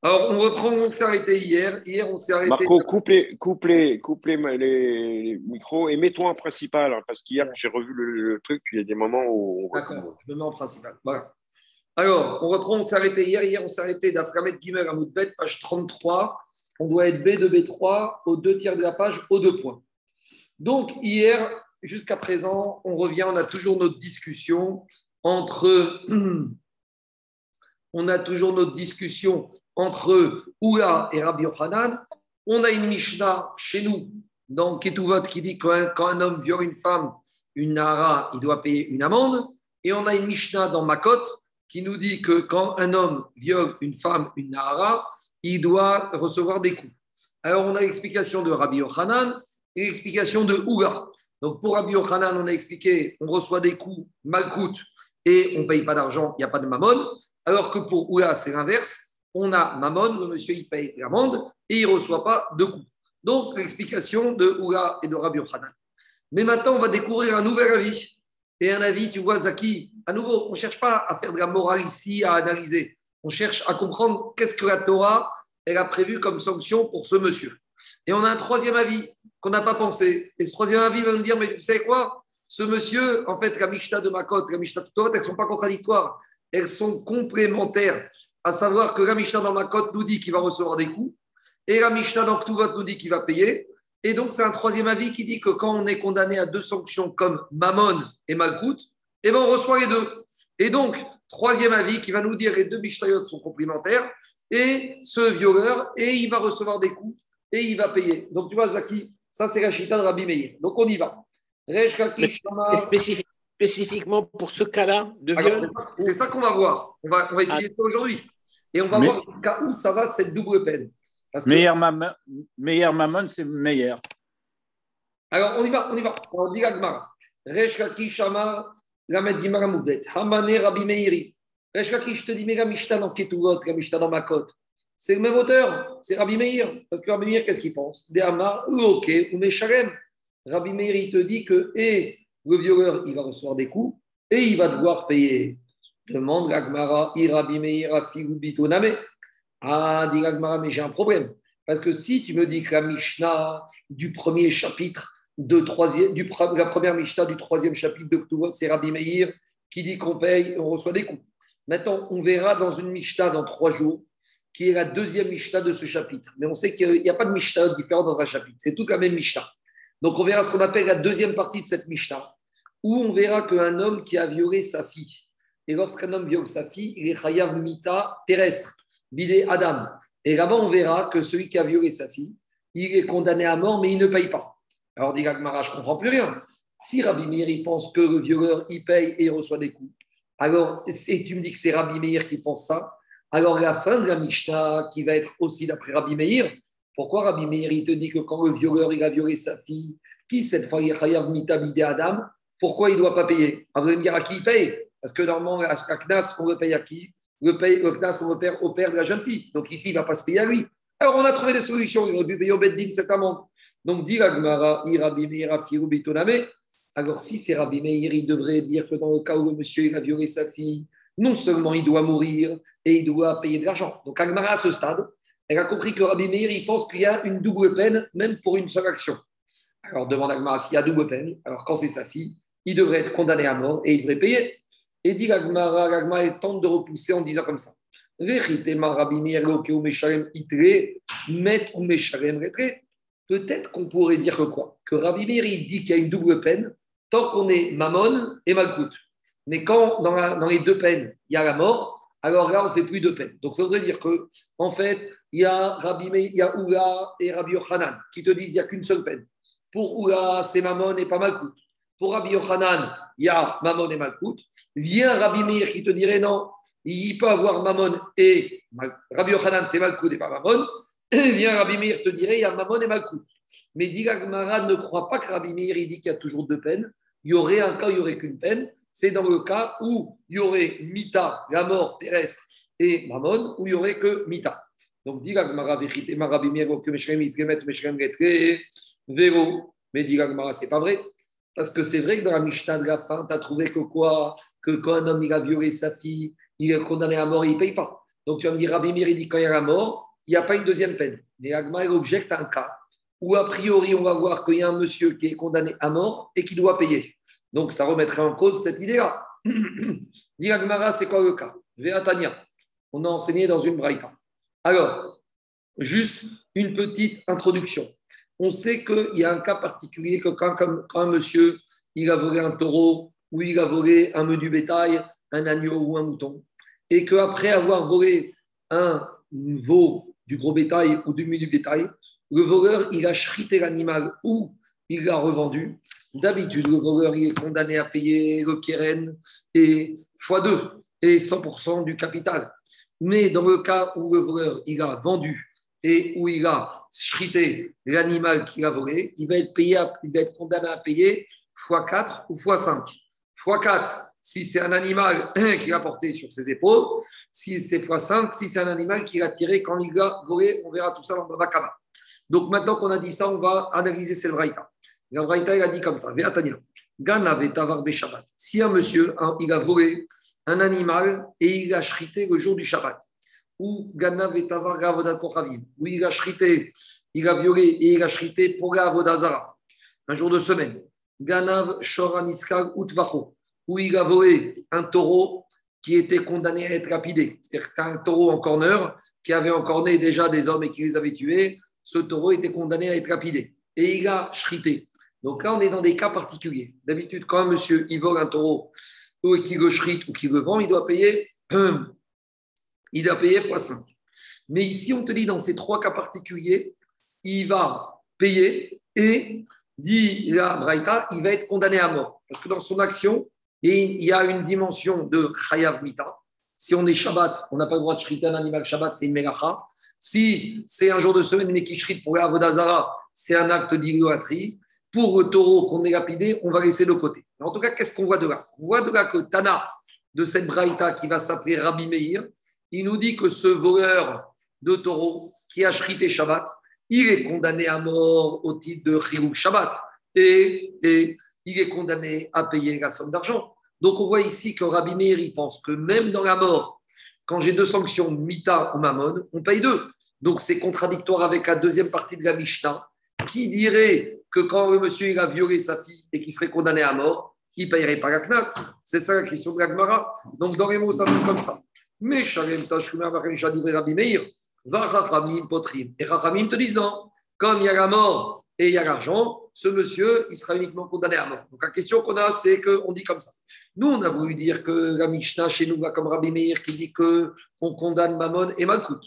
Alors, on reprend, on s'est arrêté hier. Hier, on s'est arrêté. Marco, coupe les, coupe les, coupe les, les micros et mets-toi en principal, hein, parce qu'hier, j'ai revu le, truc, il y a des moments où. D'accord, je me mets en principal. Voilà. Alors, on reprend, on s'est arrêté hier. Hier, on s'est arrêté d'Aframet Guimer à Moudbet, page 33. On doit être B de B3, aux deux tiers de la page, aux deux points. Donc, hier, jusqu'à présent, on revient, on a toujours notre discussion entre. On a toujours notre discussion entre Oula et Rabbi Yochanan. On a une Mishnah chez nous, dans Ketuvot, qui dit que quand un homme viole une femme, une Nahara, il doit payer une amende. Et on a une Mishnah dans Makot qui nous dit que quand un homme viole une femme, une Nahara, il doit recevoir des coups. Alors, on a l'explication de Rabbi Yochanan et l'explication de Ouga. Donc, pour Rabbi Yochanan, on a expliqué on reçoit des coups, mal coûte, et on ne paye pas d'argent, il n'y a pas de mamon. Alors que pour Ouga, c'est l'inverse on a Mammon, le monsieur il paye l'amende et il ne reçoit pas de coups. Donc, l'explication de Oula et de Rabbi Yochanan. Mais maintenant, on va découvrir un nouvel avis. Et un avis, tu vois, Zaki, à nouveau, on ne cherche pas à faire de la morale ici, à analyser. On cherche à comprendre qu'est-ce que la Torah elle a prévu comme sanction pour ce monsieur. Et on a un troisième avis qu'on n'a pas pensé. Et ce troisième avis va nous dire, mais tu sais quoi? Ce monsieur, en fait, la Mishnah de Makot, la Mishnah de Torah, elles ne sont pas contradictoires. Elles sont complémentaires à savoir que la Mishnah dans Makot nous dit qu'il va recevoir des coups, et la Mishnah dans Ktuvot nous dit qu'il va payer. Et donc, c'est un troisième avis qui dit que quand on est condamné à deux sanctions comme Mammon et Malkout, eh ben, on reçoit les deux. Et donc, troisième avis qui va nous dire que les deux Mishnayot sont complémentaires, et ce violeur, et il va recevoir des coups, et il va payer. Donc, tu vois, Zaki, ça, c'est la chita de Rabbi Meir. Donc, on y va. Spécifique spécifiquement pour ce cas-là de viol C'est ça, qu'on va voir. On va, on va étudier ça aujourd'hui. Et on va voir le cas où ça va, cette double peine. Parce meilleur, maman, meilleur maman, c'est meilleur. Alors, on y va, on y va. On dit l'agmara. Resh Shama, Lamed Gimara Moubet. Hamane Rabbi Meiri. Resh je te dis, mais la Mishnah dans Ketuvot, la Mishnah dans Makot. C'est le même auteur, c'est Rabbi Meir. Parce que Rabbi Meir, qu'est-ce qu'il pense? Des Amar, ok, ou Meshalem. Rabbi Meir, il te dit que, et le violeur, il va recevoir des coups et il va devoir payer. Demande l'Agmara. Ah, dit l'Agmara, mais j'ai un problème. Parce que si tu me dis que la Mishnah du premier chapitre, de troisième, du, la première Mishnah du troisième chapitre de Ktuvot, c'est Rabbi Meir qui dit qu'on paye, on reçoit des coups. Maintenant, on verra dans une Mishnah dans trois jours, qui est la deuxième Mishnah de ce chapitre. Mais on sait qu'il n'y a pas de Mishnah différent dans un chapitre. C'est toute la même Mishnah. Donc, on verra ce qu'on appelle la deuxième partie de cette Mishnah où on verra qu'un homme qui a violé sa fille, et lorsqu'un homme viole sa fille, il est chayav mita terrestre, bidé Adam. Et là-bas, on verra que celui qui a violé sa fille, il est condamné à mort, mais il ne paye pas. Alors, dit Gagmara, je ne comprends plus rien. Si Rabbi Meir pense que le violeur, il paye et il reçoit des coups, alors, et tu me dis que c'est Rabbi Meir qui pense ça, alors la fin de la Mishnah, qui va être aussi d'après Rabbi Meir, pourquoi Rabbi Meir, il te dit que quand le violeur, il a violé sa fille, qui cette fois, il est chayav mita bidé Adam pourquoi il ne doit pas payer? Ah, Vous allez me dire à qui il paye? Parce que normalement, à CNAS, on le paye à qui? Le, paye, CNAS, on le paye au père de la jeune fille. Donc ici, il ne va pas se payer à lui. Alors, on a trouvé des solutions. Il aurait pu payer au Beddin cette amende. Donc, dit Gmara, Irabi Meir, Bitoname. Alors, si c'est Rabbi Meir, il devrait dire que dans le cas où le monsieur a violé sa fille, non seulement il doit mourir et il doit payer de l'argent. Donc, Agmara, à ce stade, elle a compris que Rabbi Meir, il pense qu'il y a une double peine, même pour une seule action. Alors, demande Agmara s'il y a double peine. Alors, quand c'est sa fille, il devrait être condamné à mort et il devrait payer. Et dit l'agmara, l'agmara tente de repousser en disant comme ça. Peut-être qu'on pourrait dire que quoi? Que Rabbi il dit qu'il y a une double peine tant qu'on est Mammon et Malkout. Mais quand dans, dans, les deux peines, il y a la mort, alors là, on ne fait plus de peine. Donc ça voudrait dire que, en fait, il y a Rabbi Meir, il y a Oula et Rabbi Yochanan qui te disent qu'il n'y a qu'une seule peine. Pour Oula, c'est Mammon et pas Malkout. Pour Rabbi Yochanan, il y a Mammon et Malkout. Vient Rabbi Meir qui te dirait non, il peut avoir Mammon et Rabbi Yochanan, c'est Malkout et pas Mammon. Et vient Rabbi Meir te dirait il y a Mammon et Malkout. Mais Digagmara ne croit pas que Rabbi Meir il dit qu'il y a toujours deux peines. Il y aurait un cas il n'y aurait qu'une peine. C'est dans le cas où il y aurait Mita, la mort terrestre, et Mammon, où il n'y aurait que Mita. Donc, dit Rabbi Meir, que Véro. Mais dit c'est pas vrai. Parce que c'est vrai que dans la Mishnah de la fin, tu as trouvé que quoi? Que quand un homme il a violé sa fille, il est condamné à mort et il ne paye pas. Donc tu vas me dire, Rabbi Meir, dit quand il y a la mort, il n'y a pas une deuxième peine. Mais Agma, il objecte un cas où, a priori, on va voir qu'il y a un monsieur qui est condamné à mort et qui doit payer. Donc ça remettrait en cause cette idée-là. Dit Agmara, c'est quoi le cas? Véatania. On a enseigné dans une braïta. Alors, juste une petite introduction. On sait qu'il y a un cas particulier que quand, quand un monsieur, il a volé un taureau ou il a volé un menu bétail, un agneau ou un mouton, et qu'après avoir volé un veau du gros bétail ou du menu bétail, le voleur, il a chrité l'animal ou il l'a revendu. D'habitude, le voleur, il est condamné à payer le keren et x2 et 100% du capital. Mais dans le cas où le voleur, il a vendu et où il a chrité l'animal qu'il a volé, il va être, condamné à payer x4 ou x5. x4, si c'est un animal qu'il a porté sur ses épaules, si c'est x5, si c'est un animal qu'il a tiré quand il a volé, on verra tout ça dans la Kama. Donc maintenant qu'on a dit ça, on va analyser cette vraïta. La vraïta, il a dit comme ça. Si un monsieur, il a volé un animal et il a chrité le jour du Shabbat, ou Gana Vetavar Kochavim, ou il a chrité, il a violé et il a chrité pour la un jour de semaine. Ganav Shoraniskal Utvacho, où il a volé un taureau qui était condamné à être lapidé. C'est-à-dire que c'était un taureau en corner qui avait encorné déjà des hommes et qui les avait tués. Ce taureau était condamné à être lapidé. Et il a chrité. Donc là, on est dans des cas particuliers. D'habitude, quand un monsieur il vole un taureau ou qu'il le chrite ou qu'il le vend, il doit payer, il doit payer x5. Mais ici, on te dit dans ces trois cas particuliers, il va payer et, dit la Braïta, il va être condamné à mort. Parce que dans son action, il y a une dimension de Chayav Mita. Si on est Shabbat, on n'a pas le droit de shriter un animal Shabbat, c'est une Megacha. Si c'est un jour de semaine, mais qui shrite pour Avodazara, c'est un acte d'idolâtrie. Pour le taureau qu'on est lapidé, on va laisser de côté. En tout cas, qu'est-ce qu'on voit de là? On voit de là que Tana, de cette Braïta qui va s'appeler Rabbi Meir, il nous dit que ce voleur de taureau qui a shrité Shabbat, il est condamné à mort au titre de Chirou Shabbat. Et, il est condamné à payer la somme d'argent. Donc on voit ici que Rabbi Meir pense que même dans la mort, quand j'ai deux sanctions, Mita ou Mammon, on paye deux. Donc c'est contradictoire avec la deuxième partie de la Mishnah, qui dirait que quand le monsieur il a violé sa fille et qu'il serait condamné à mort, il ne payerait pas la knas. C'est ça la question de la Gemara. Donc dans les mots, ça comme ça. Mais Shalem Rabbi Meir, va Potrim. Et Rachamim te disent non. Comme il y a la mort et il y a l'argent, ce monsieur, il sera uniquement condamné à mort. Donc la question qu'on a, c'est qu'on dit comme ça. Nous, on a voulu dire que la Mishnah chez nous va comme Rabbi Meir qui dit qu'on condamne Mammon et Malkout.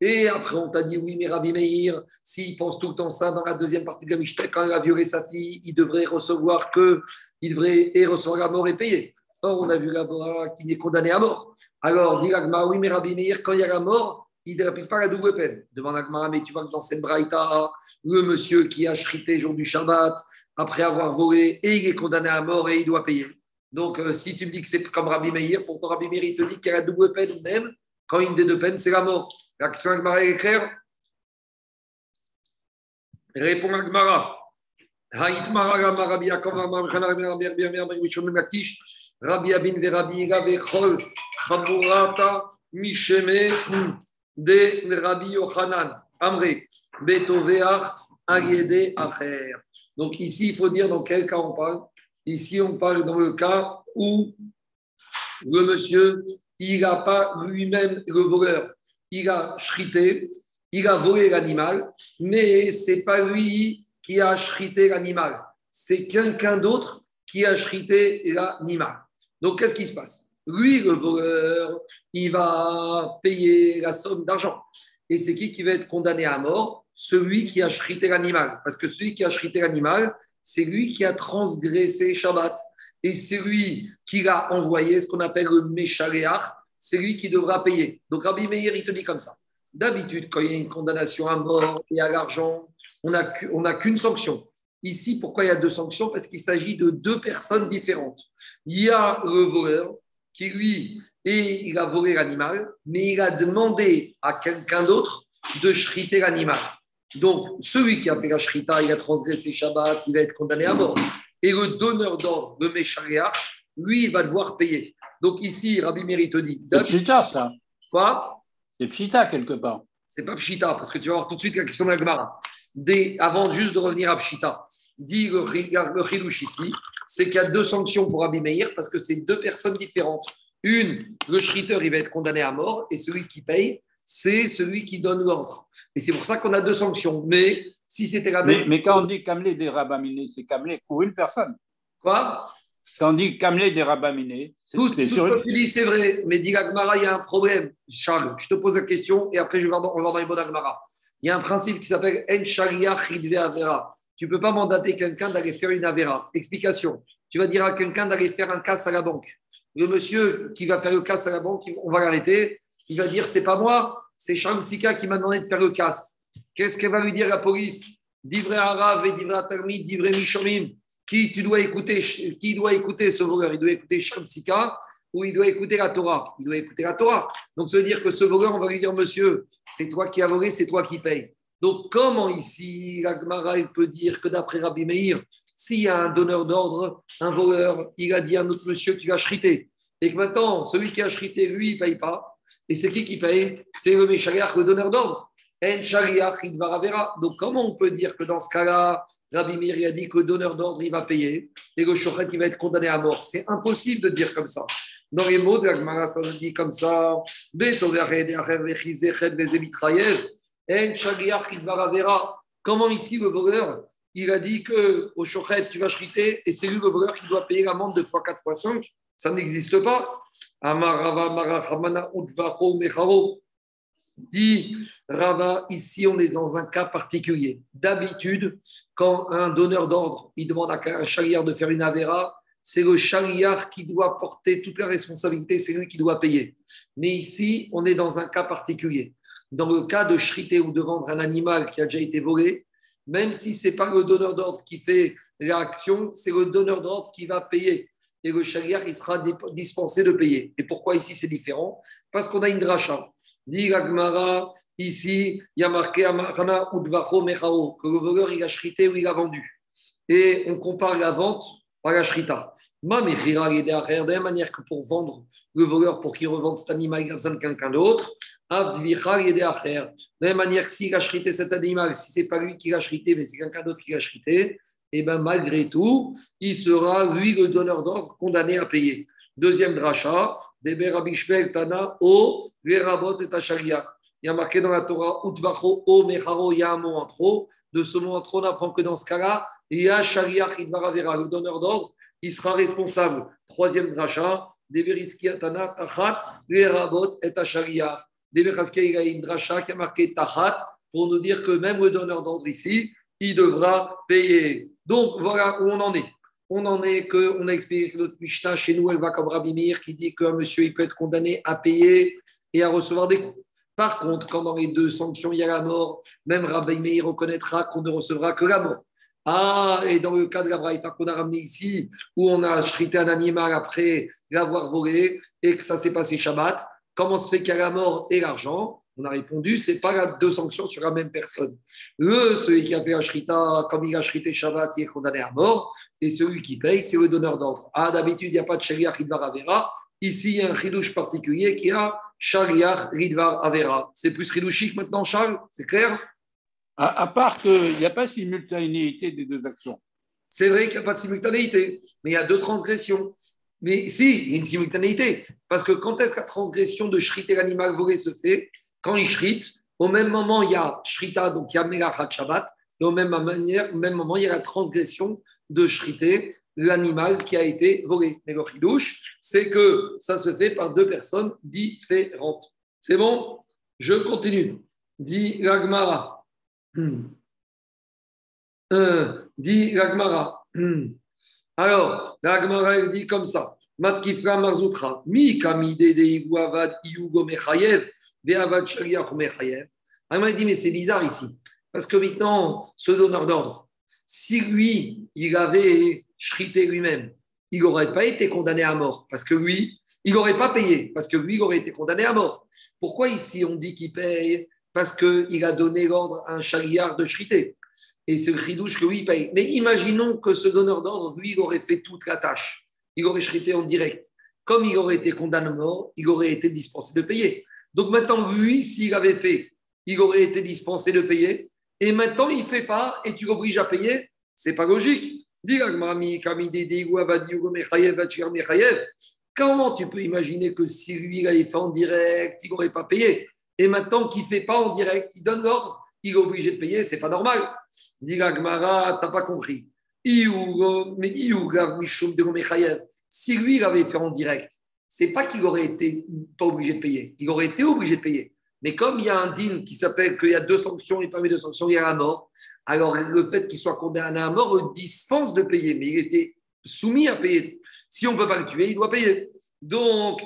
Et après, on t'a dit, oui, mais Rabbi Meir, s'il pense tout le temps ça, dans la deuxième partie de la Mishnah, quand il a violé sa fille, il devrait recevoir que, il devrait et recevoir la mort et payer. Or, on a vu la mort qui est condamné à mort. Alors, dit oui, mais Rabbi Meir, quand il y a la mort, il ne n'applique pas la double peine. Demande à mais tu vois que dans cette le monsieur qui a chrité jour du Shabbat, après avoir volé, et il est condamné à mort et il doit payer. Donc, euh, si tu me dis que c'est comme Rabbi Meir, pourtant Rabbi Meir, il te dit qu'il y a la double peine même, quand une des deux peines, c'est la mort. La question est claire Répond Agmara. Rabbi Abin Verabi Ravechol Chamurata Misheme de Rabbi Yochanan, Amré, Betoveach, Acher. Donc ici, il faut dire dans quel cas on parle. Ici, on parle dans le cas où le monsieur, il n'a pas lui-même, le voleur, il a chrité, il a volé l'animal, mais ce n'est pas lui qui a chrité l'animal, c'est quelqu'un d'autre qui a chrité l'animal. Donc, qu'est-ce qui se passe? Lui, le voleur, il va payer la somme d'argent. Et c'est qui qui va être condamné à mort? Celui qui a chrité l'animal. Parce que celui qui a chrité l'animal, c'est lui qui a transgressé Shabbat. Et c'est lui qui l'a envoyé, ce qu'on appelle le Meshaléach, c'est lui qui devra payer. Donc Rabbi Meir, il te dit comme ça. D'habitude, quand il y a une condamnation à mort et à l'argent, on n'a qu'une sanction. Ici, pourquoi il y a deux sanctions? Parce qu'il s'agit de deux personnes différentes. Il y a le voleur qui lui, et il a volé l'animal, mais il a demandé à quelqu'un d'autre de shriter l'animal. Donc, celui qui a fait la shrita, il a transgressé Shabbat, il va être condamné à mort. Et le donneur d'ordre, le Mesharia, lui, il va devoir payer. Donc ici, Rabbi Méri te dit. C'est ça. Quoi? C'est Pshita quelque part. C'est pas Pshita, parce que tu vas voir tout de suite la question de la Avant juste de revenir à Pshita, dit le, le ici, c'est qu'il y a deux sanctions pour Rabbi Meir, parce que c'est deux personnes différentes. Une, le shriter, il va être condamné à mort, et celui qui paye, c'est celui qui donne l'ordre. Et c'est pour ça qu'on a deux sanctions. Mais si c'était la même. Mais, quand on dit Kamlé des Rabaminé, c'est Kamlé pour une personne. Quoi? Quand on dit Kamlé des Rabaminé, c'est tout, tout sur tu dis, c'est vrai. Mais dit Agmara, il y a un problème. Charles, je te pose la question et après, je vais on va dans les bonnes Agmara. Il y a un principe qui s'appelle En Sharia Avera. Tu ne peux pas mandater quelqu'un d'aller faire une Avera. Explication. Tu vas dire à quelqu'un d'aller faire un casse à la banque. Le monsieur qui va faire le casse à la banque, on va l'arrêter il va dire c'est pas moi, c'est Shamsika qui m'a demandé de faire le casse. Qu'est-ce qu'elle va lui dire la police? Divré Arav et Divré Atarmid, Divré Mishomim. Qui tu dois écouter Qui doit écouter ce voleur? Il doit écouter Shamsika ou il doit écouter la Torah Il doit écouter la Torah. Donc ça veut dire que ce voleur, on va lui dire monsieur, c'est toi qui as volé, c'est toi qui payes. Donc comment ici la Gemara peut dire que d'après Rabbi Meir, s'il y a un donneur d'ordre, un voleur, il a dit à un autre monsieur tu vas chriter, et que maintenant celui qui a chrité, lui, il ne paye pas, et c'est qui qui paye? C'est le Meshaliach, le donneur d'ordre. Donc, comment on peut dire que dans ce cas-là, Rabbi Miri a dit que le donneur d'ordre, il va payer et le Shochet, il va être condamné à mort? C'est impossible de dire comme ça. Dans les mots de la ça dit comme ça Comment ici le voleur, il a dit que au Shochet, tu vas chriter et c'est lui le voleur qui doit payer l'amende de fois 4 fois 5 Ça n'existe pas. Dit Rava, ici on est dans un cas particulier. D'habitude, quand un donneur d'ordre il demande à un chariard de faire une avéra, c'est le chariard qui doit porter toute la responsabilité, c'est lui qui doit payer. Mais ici, on est dans un cas particulier. Dans le cas de chriter ou de vendre un animal qui a déjà été volé, même si ce n'est pas le donneur d'ordre qui fait l'action, c'est le donneur d'ordre qui va payer et le shaliach, il sera dispensé de payer. Et pourquoi ici c'est différent? Parce qu'on a une dracha. Dit ici, il y a marqué Amarana Udvacho Mechao, que le voleur il a chrité ou il a vendu. Et on compare la vente à la shrita. De la manière que pour vendre le voleur, pour qu'il revende cet animal, il a besoin de quelqu'un d'autre. De la même manière que s'il a chrité cet animal, si ce n'est pas lui qui l'a chrité, mais c'est quelqu'un d'autre qui l'a chrité, et eh bien malgré tout, il sera, lui, le donneur d'ordre, condamné à payer. Deuxième dracha, Deber Abishbel Tana, O, Verabot et Il y a marqué dans la Torah, Utvacho, O, Mecharo, il y a un mot en trop. De ce mot en trop, on apprend que dans ce cas-là, il y a Shaliach, Idvaravera, le donneur d'ordre, il sera responsable. Troisième dracha, Deber Tana, Tachat, Verabot et Ashaliach. Deber il y a une qui a marqué Tachat, pour nous dire que même le donneur d'ordre ici, il devra payer. Donc voilà où on en est. On en est que, on a expliqué notre Mishnah chez nous, elle va comme qui dit qu'un monsieur il peut être condamné à payer et à recevoir des coups. Par contre, quand dans les deux sanctions il y a la mort, même Rabbi Meir reconnaîtra qu'on ne recevra que la mort. Ah, et dans le cas de la Braïta qu'on a ramené ici, où on a chrité un animal après l'avoir volé et que ça s'est passé Shabbat, comment se fait qu'il y a la mort et l'argent? On a répondu, c'est pas deux sanctions sur la même personne. Le, celui qui a fait un shrita, comme il a shrité Shabbat, il est condamné à mort. Et celui qui paye, c'est le donneur d'ordre. Ah, d'habitude, il n'y a pas de shariach ridvar avera. Ici, il y a un chidouche particulier qui a shariach ridvar avera. C'est plus chidouchique maintenant, Charles? C'est clair? À, part qu'il n'y a pas de simultanéité des deux actions. C'est vrai qu'il n'y a pas de simultanéité, mais il y a deux transgressions. Mais si, il y a une simultanéité. Parce que quand est-ce que la transgression de shriter l'animal volé se fait? Quand il shrite, au même moment, il y a shrita, donc il y a melachat Shabbat, et au même, manière, au même moment, il y a la transgression de shriter l'animal qui a été volé. Mais le chidouche, c'est que ça se fait par deux personnes différentes. C'est bon? Je continue. Dit Ragmara. Hmm. Euh, dit Ragmara. Hmm. Alors, Ragmara, elle dit comme ça. Matkifra Marzoutra. Mi kamide de iguavad iugo mechayev. Alors, il dit, mais c'est bizarre ici. Parce que maintenant, ce donneur d'ordre, si lui, il avait chrité lui-même, il n'aurait pas été condamné à mort. Parce que lui, il n'aurait pas payé. Parce que lui, il aurait été condamné à mort. Pourquoi ici on dit qu'il paye Parce qu'il a donné l'ordre à un chariard de chriter. Et c'est le que lui, il paye. Mais imaginons que ce donneur d'ordre, lui, il aurait fait toute la tâche. Il aurait chrité en direct. Comme il aurait été condamné à mort, il aurait été dispensé de payer. Donc maintenant, lui, s'il avait fait, il aurait été dispensé de payer. Et maintenant, il ne fait pas et tu l'obliges à payer. C'est pas logique. Comment tu peux imaginer que si lui, il avait fait en direct, il n'aurait pas payé? Et maintenant qu'il ne fait pas en direct, il donne l'ordre, il est obligé de payer, c'est pas normal. Dit tu n'as pas compris. Si lui, il avait fait en direct, c'est pas qu'il aurait été pas obligé de payer, il aurait été obligé de payer. Mais comme il y a un din qui s'appelle qu'il y a deux sanctions et parmi deux sanctions, il y a la mort, alors le fait qu'il soit condamné à mort dispense de payer, mais il était soumis à payer. Si on ne peut pas le tuer, il doit payer. Donc,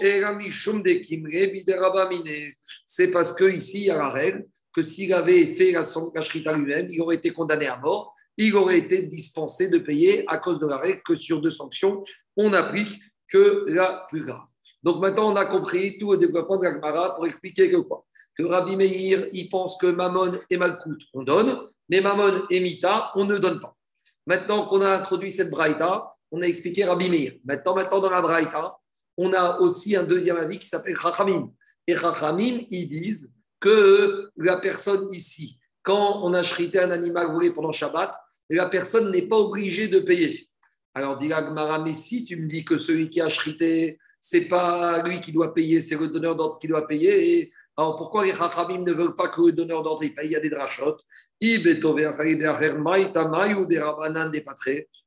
c'est parce qu'ici, il y a la règle que s'il avait fait la, la lui-même, il aurait été condamné à mort, il aurait été dispensé de payer à cause de la règle que sur deux sanctions, on n'applique que la plus grave. Donc maintenant, on a compris tout le développement de la pour expliquer que quoi? Que Rabbi Meir, il pense que Mammon et Malkout, on donne, mais Mammon et Mita, on ne donne pas. Maintenant qu'on a introduit cette braïta, on a expliqué Rabbi. Maintenant, maintenant dans la braïta, on a aussi un deuxième avis qui s'appelle Chachamim. Et Chachamim, ils disent que la personne ici, quand on a chrité un animal volé pendant Shabbat, la personne n'est pas obligée de payer. Alors, dit Agmara, mais si tu me dis que celui qui a chrité, c'est pas lui qui doit payer, c'est le donneur d'ordre qui doit payer. alors pourquoi les Chachamim ne veulent pas que le donneur d'ordre paye Il y a des drachotes.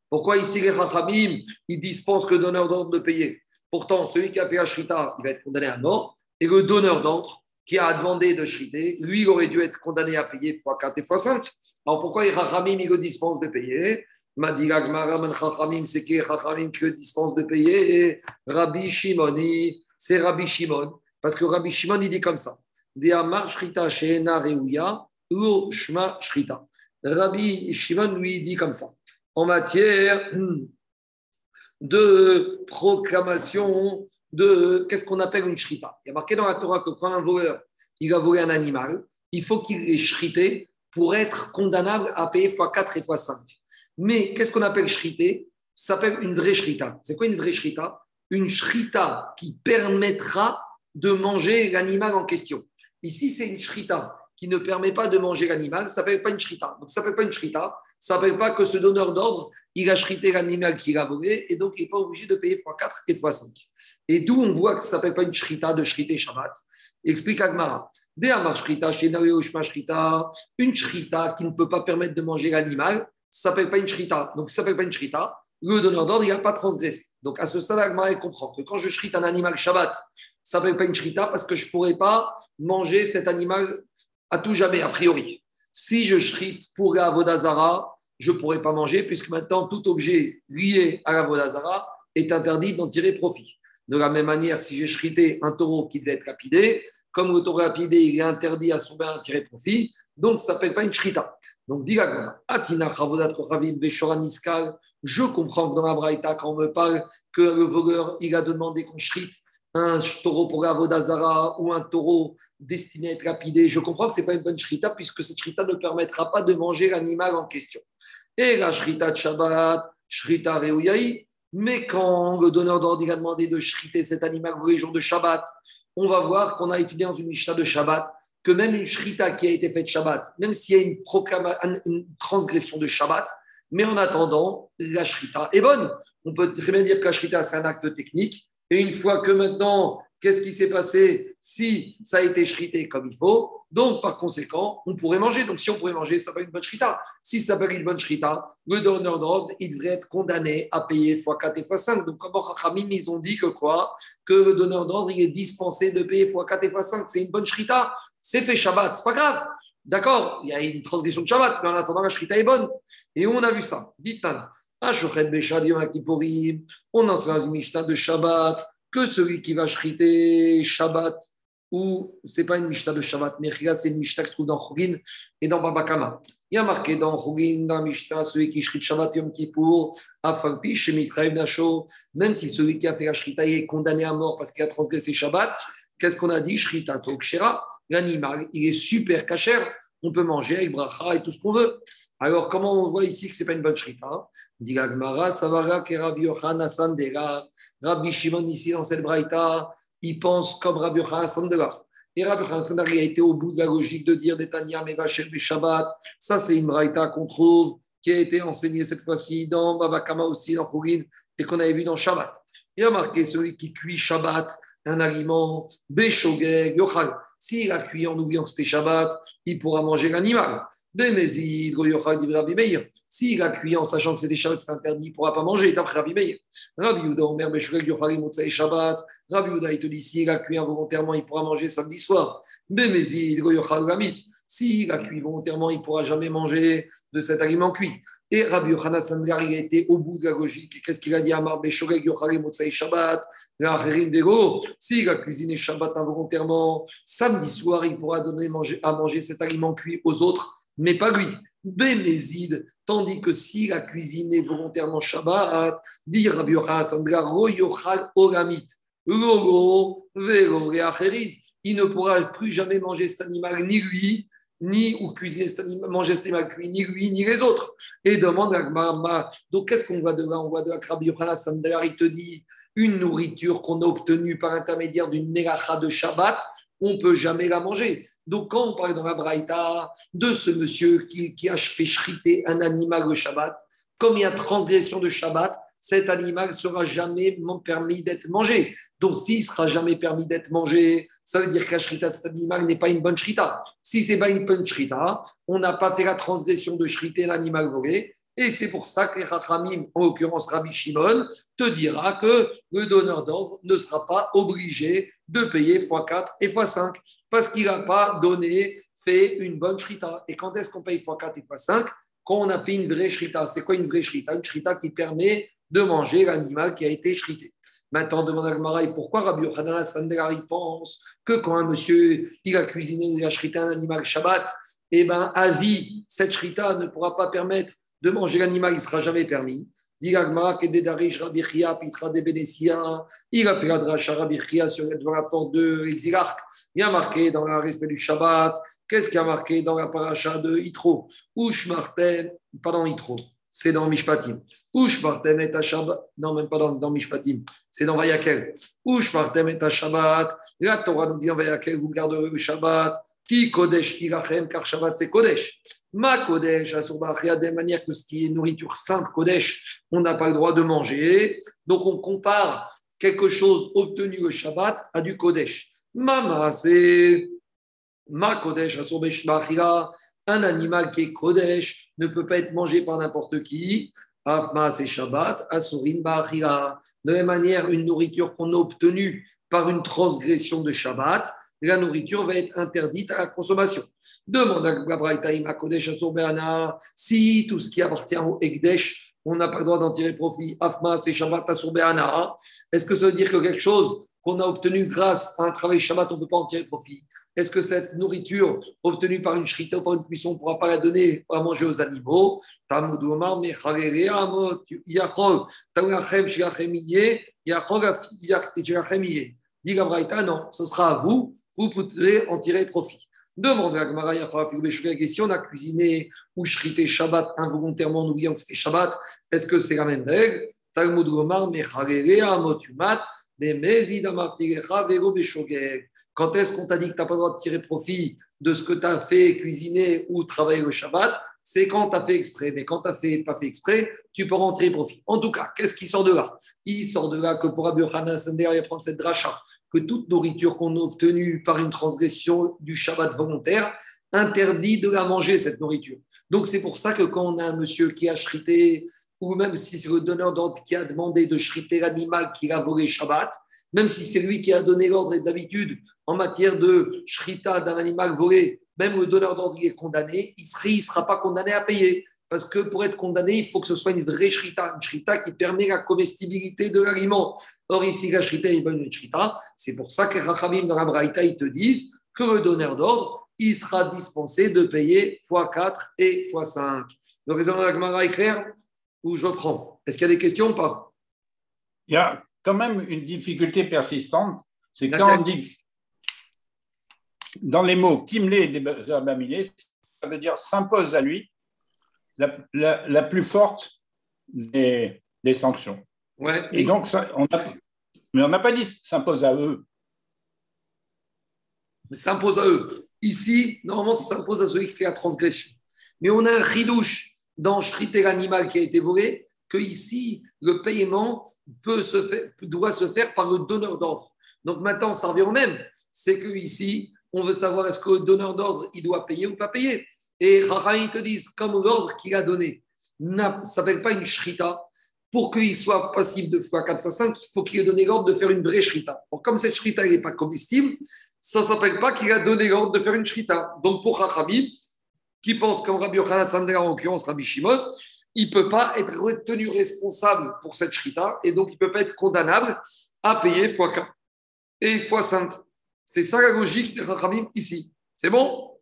Pourquoi ici les Chachamim, ils dispensent le donneur d'ordre de payer Pourtant, celui qui a fait la shrita, il va être condamné à mort. Et le donneur d'ordre, qui a demandé de shriter, lui, aurait dû être condamné à payer x4 et x5. Alors pourquoi les Chachamim, ils le dispensent de payer? Madiga Gmara, Chachamim, c'est qui Chachamim qui le dispense de payer? Et Rabbi Shimon, c'est Rabbi Shimon. Parce que Rabbi Shimon, il dit comme ça. Sheena. Rabbi Shimon, lui, dit comme ça. En matière de proclamation de qu'est-ce qu'on appelle une shrita? Il y a marqué dans la Torah que quand un voleur il a volé un animal, il faut qu'il ait shrité pour être condamnable à payer x4 et x5. Mais qu'est-ce qu'on appelle shrité? Ça s'appelle une vraie shrita. C'est quoi une vraie shrita? Une shrita qui permettra de manger l'animal en question. Ici, c'est une shrita qui ne permet pas de manger l'animal, ça s'appelle pas une shrita. Donc, ça s'appelle pas une shrita, ça s'appelle pas que ce donneur d'ordre, il a shrité l'animal qu'il a volé, et donc il n'est pas obligé de payer x4 et x5. Et d'où on voit que ça s'appelle pas une shrita de shrité Shabbat. Explique Agmara. Une shrita qui ne peut pas permettre de manger l'animal, ça ne s'appelle pas une shrita. Donc, ça ne s'appelle pas une shrita. Le donneur d'ordre, il n'a pas transgressé. Donc, à ce stade, Agmara comprend que quand je shrite un animal Shabbat, ça ne s'appelle pas une shrita parce que je ne pourrais pas manger cet animal à tout jamais, a priori. Si je shrite pour la Vodazara, je ne pourrais pas manger, puisque maintenant tout objet lié à la Vodazara est interdit d'en tirer profit. De la même manière, si j'ai shrité un taureau qui devait être lapidé, comme le taureau lapidé, il est interdit à son bain de tirer profit, donc ça ne s'appelle pas une shrita. Donc, dit Atina je comprends que dans la Braïta, quand on me parle que le voleur, il a demandé qu'on shrite un taureau pour Avodazara ou un taureau destiné à être lapidé, je comprends que ce n'est pas une bonne shrita puisque cette shrita ne permettra pas de manger l'animal en question. Et la shrita de Shabbat, shrita Reouyaï, mais quand le donneur d'ordre a demandé de shriter cet animal pour les jours de Shabbat, on va voir qu'on a étudié dans une Mishnah de Shabbat que même une shrita qui a été faite Shabbat, même s'il y a une, transgression de Shabbat, mais en attendant, la shrita est bonne. On peut très bien dire que la shrita, c'est un acte technique, et une fois que maintenant, qu'est-ce qui s'est passé? Si ça a été shrité comme il faut Donc, par conséquent, on pourrait manger. Donc, si on pourrait manger, ça s'appelle une bonne shrita. Si ça s'appelle une bonne shrita, le donneur d'ordre, il devrait être condamné à payer x4 et x5. Donc, comme Rachamim, ils ont dit que quoi? Que le donneur d'ordre, il est dispensé de payer x4 et x5. C'est une bonne shrita. C'est fait Shabbat, c'est pas grave. D'accord, il y a une transgression de Shabbat, mais en attendant, la shrita est bonne. Et on a vu ça. Dites-nous. On enseigne dans une Mishnah de Shabbat que celui qui va shriter Shabbat, ou c'est pas une Mishnah de Shabbat, mais c'est une Mishnah qui se trouve dans Chogin et dans Babakama. Il y a marqué dans Chogin, dans Mishnah, celui qui shrite Shabbat Yom Kippour, Afalpi, Shemitraim Nacho, même si celui qui a fait la shrita est condamné à mort parce qu'il a transgressé Shabbat, qu'est-ce qu'on a dit? Shrita Tokshera, l'animal, il est super cachère, on peut manger avec bracha et tout ce qu'on veut. Alors, comment on voit ici que ce n'est pas une bonne shrita Dit Savara, que Rabbi Yochanan Rabbi Shimon, ici dans cette braïta, il pense comme Rabbi Yochanan Et Rabbi Hanan a été au bout de la logique de dire Netanya Mevachel Shabbat. Ça, c'est une braïta qu'on trouve, qui a été enseignée cette fois-ci dans Babakama aussi, dans Khourin, et qu'on avait vu dans Shabbat. Il a marqué celui qui cuit Shabbat, un aliment, Beshogeg, Yochal. S'il a cuit en oubliant que c'était Shabbat, il pourra manger l'animal. S'il a cuit en sachant que c'était Shabbat, c'est interdit, il ne pourra pas manger, d'après Rabbi Meir. Rabbi Yuda, Omer, Beshogeg, Yochal, Motsai, Shabbat. Rabbi Yuda, il te dit, s'il a cuit involontairement, il pourra manger samedi soir. Bemezid, Yochal, Gamit. S'il a cuit volontairement, il ne pourra jamais manger de cet aliment cuit. Et Rabbi Yochanan Sandgar, il a été au bout de la logique. Qu'est-ce qu'il a dit Amar Beshogeg Yochale Motsai Shabbat, L'acherim Bego. S'il a cuisiné Shabbat involontairement, samedi soir, il pourra donner à manger cet aliment cuit aux autres, mais pas lui. Bémézid, tandis que s'il a cuisiné volontairement Shabbat, dit Rabbi Oramit, Logo, Vego, il ne pourra plus jamais manger cet animal, ni lui, ni ou cuisiner manger cet animal ni lui, ni les autres. Et demande à Gmama. Donc, qu'est-ce qu'on voit de là? On voit de la Rabbi Yochanan il te dit une nourriture qu'on a obtenue par intermédiaire d'une mélacha de Shabbat, on ne peut jamais la manger. Donc, quand on parle dans la Braïta de ce monsieur qui, a fait chriter un animal le Shabbat, comme il y a transgression de Shabbat, cet animal sera jamais permis d'être mangé. Donc, s'il sera jamais permis d'être mangé, ça veut dire que la shrita de cet animal n'est pas une bonne shrita. Si c'est pas une bonne shrita, on n'a pas fait la transgression de shriter l'animal. Et c'est pour ça que les en l'occurrence Rabbi Shimon, te dira que le donneur d'ordre ne sera pas obligé de payer x4 et x5 parce qu'il n'a pas donné, fait une bonne shrita. Et quand est-ce qu'on paye x4 et x5 Quand on a fait une vraie shrita. C'est quoi une vraie shrita? Une shrita qui permet de manger l'animal qui a été chrité. Maintenant, demande à pourquoi Rabbi Yochanan il pense que quand un monsieur il a cuisiné ou il a chrité un animal Shabbat, eh ben, à vie, cette shrita ne pourra pas permettre de manger l'animal, il ne sera jamais permis. Il a fait la dracha Rabbi Chia sur le rapport de l'exilarque. Il a marqué dans le respect du Shabbat. Qu'est-ce qu'il a marqué dans la paracha de Itro Ush Martin, pardon, Itro c'est dans Mishpatim. Ush partem et Shabbat. Non, même pas dans, dans Mishpatim. C'est dans Vayakel. Ush partem et Shabbat. La Torah nous dit en Vayakel, vous garderez le Shabbat. Qui Kodesh Irachem, car Shabbat c'est Kodesh. Ma Kodesh, Asurbachia, de manière que ce qui est nourriture sainte Kodesh, on n'a pas le droit de manger. Donc on compare quelque chose obtenu au Shabbat à du Kodesh. Mama, c'est Ma Kodesh, Asurbachia, un animal qui est Kodesh ne peut pas être mangé par n'importe qui. Afma, c'est Shabbat. Asurin, De la même manière, une nourriture qu'on a obtenue par une transgression de Shabbat, la nourriture va être interdite à la consommation. Demande à Gabraïtaïm, à Kodesh, à si tout ce qui appartient au Ekdesh, on n'a pas le droit d'en tirer profit. Afma, c'est Shabbat, Asurbeana. Est-ce que ça veut dire que quelque chose qu'on a obtenu grâce à un travail Shabbat, on ne peut pas en tirer profit? Est-ce que cette nourriture obtenue par une shrita ou par une cuisson, on ne pourra pas la donner à manger aux animaux? Dit non, ce sera à vous, vous pourrez en tirer profit. Demande à Gamara et si on a cuisiné ou shrité Shabbat involontairement en oubliant que c'était Shabbat, est-ce que c'est la même règle? Talmud quand est-ce qu'on t'a dit que tu n'as pas le droit de tirer profit de ce que tu as fait, cuisiner ou travailler le Shabbat? C'est quand tu as fait exprès. Mais quand tu n'as fait, pas fait exprès, tu peux en tirer profit. En tout cas, qu'est-ce qui sort de là? Il sort de là que pour Abu Hanan Sender, il prendre cette dracha, toute nourriture qu'on a obtenue par une transgression du Shabbat volontaire interdit de la manger, cette nourriture. Donc c'est pour ça que quand on a un monsieur qui a chrité ou même si c'est le donneur d'ordre qui a demandé de shriter l'animal qu'il a volé Shabbat, même si c'est lui qui a donné l'ordre et d'habitude en matière de shrita d'un animal volé, même le donneur d'ordre est condamné, il ne sera, pas condamné à payer. Parce que pour être condamné, il faut que ce soit une vraie shrita, une shrita qui permet la comestibilité de l'aliment. Or, ici, la shrita est une shrita. C'est pour ça que Rachamim dans la Braïta, ils te disent que le donneur d'ordre, il sera dispensé de payer x4 et x5. Le raisonnement de la Gemara est clair ou je reprends Est-ce qu'il y a des questions ou pas Il y a quand même une difficulté persistante, c'est quand on dit dans les mots Kimlé des ça veut dire s'impose à lui la, plus forte des, sanctions. Ouais, et donc, ça, on a, mais on n'a pas dit s'impose à eux. s'impose à eux. Ici, normalement, ça s'impose à celui qui fait la transgression. Mais on a un ridouche dans shriter l'animal qui a été volé, que ici, le paiement peut se faire, doit se faire par le donneur d'ordre. Donc maintenant, ça revient au même. C'est que ici, on veut savoir est-ce que le donneur d'ordre, il doit payer ou pas payer. Et ils te disent, comme l'ordre qu'il a donné ne s'appelle pas une shrita, pour qu'il soit passible de fois 4 fois 5, il faut qu'il ait donné l'ordre de faire une vraie shrita. comme cette shrita n'est pas comestible, ça ne s'appelle pas qu'il a donné l'ordre de faire une shrita. Donc pour Rachabi, qui pense comme Rabbi Yochanan Sandra, en l'occurrence Rabbi Shimon, il ne peut pas être retenu responsable pour cette shrita et donc il ne peut pas être condamnable à payer fois 4 et fois 5. C'est ça la logique de Rachamim ici. C'est bon?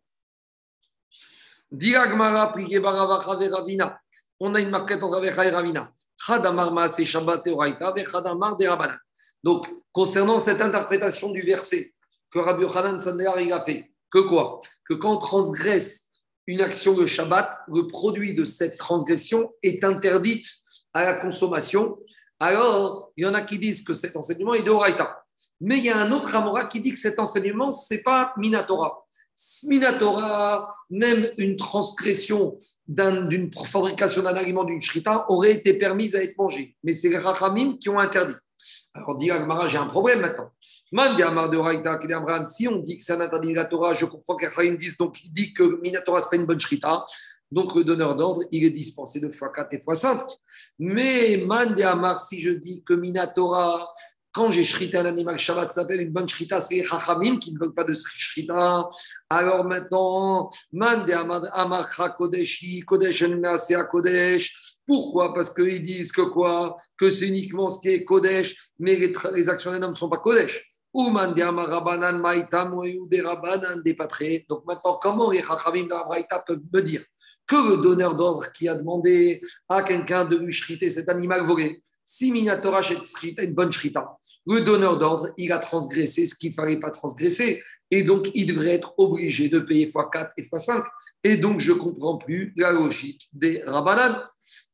On a une marquette entre Avecha et Ravina. Donc, concernant cette interprétation du verset que Rabbi Yochanan Sandéar a fait, que quoi? Que quand on transgresse une action de Shabbat, le produit de cette transgression est interdite à la consommation. Alors, il y en a qui disent que cet enseignement est de Horaïta. Mais il y a un autre Amora qui dit que cet enseignement, ce n'est pas Minatora. Minatora, même une transgression d'une fabrication d'un aliment d'une shrita aurait été permise à être mangée. Mais c'est les Rachamim qui ont interdit. Alors, dit Agmara, j'ai un problème maintenant. Si on dit que c'est un interdit de la Torah, je comprends que Rachamim disent donc il dit que Minatora, ce n'est pas une bonne shrita. Donc, le donneur d'ordre, il est dispensé de x4 et x5. Mais Amar, si je dis que Minatora, quand j'ai shrité un animal Shabbat, s'appelle une bonne shrita, c'est les Chachamim qui ne veulent pas de shrita. Alors maintenant, Mande Amakra Kodeshi, Kodesh Kodesh. Pourquoi? Parce qu'ils disent que quoi? Que c'est uniquement ce qui est Kodesh, mais les, actions des hommes ne sont pas Kodesh. Donc maintenant, comment les Chachamim de peuvent me dire que le donneur d'ordre qui a demandé à quelqu'un de lui shriter cet animal volé, si Minatora est une bonne shrita, le donneur d'ordre, il a transgressé ce qu'il ne fallait pas transgresser. Et donc, il devrait être obligé de payer x4 et x5. Et donc, je ne comprends plus la logique des Rabanan.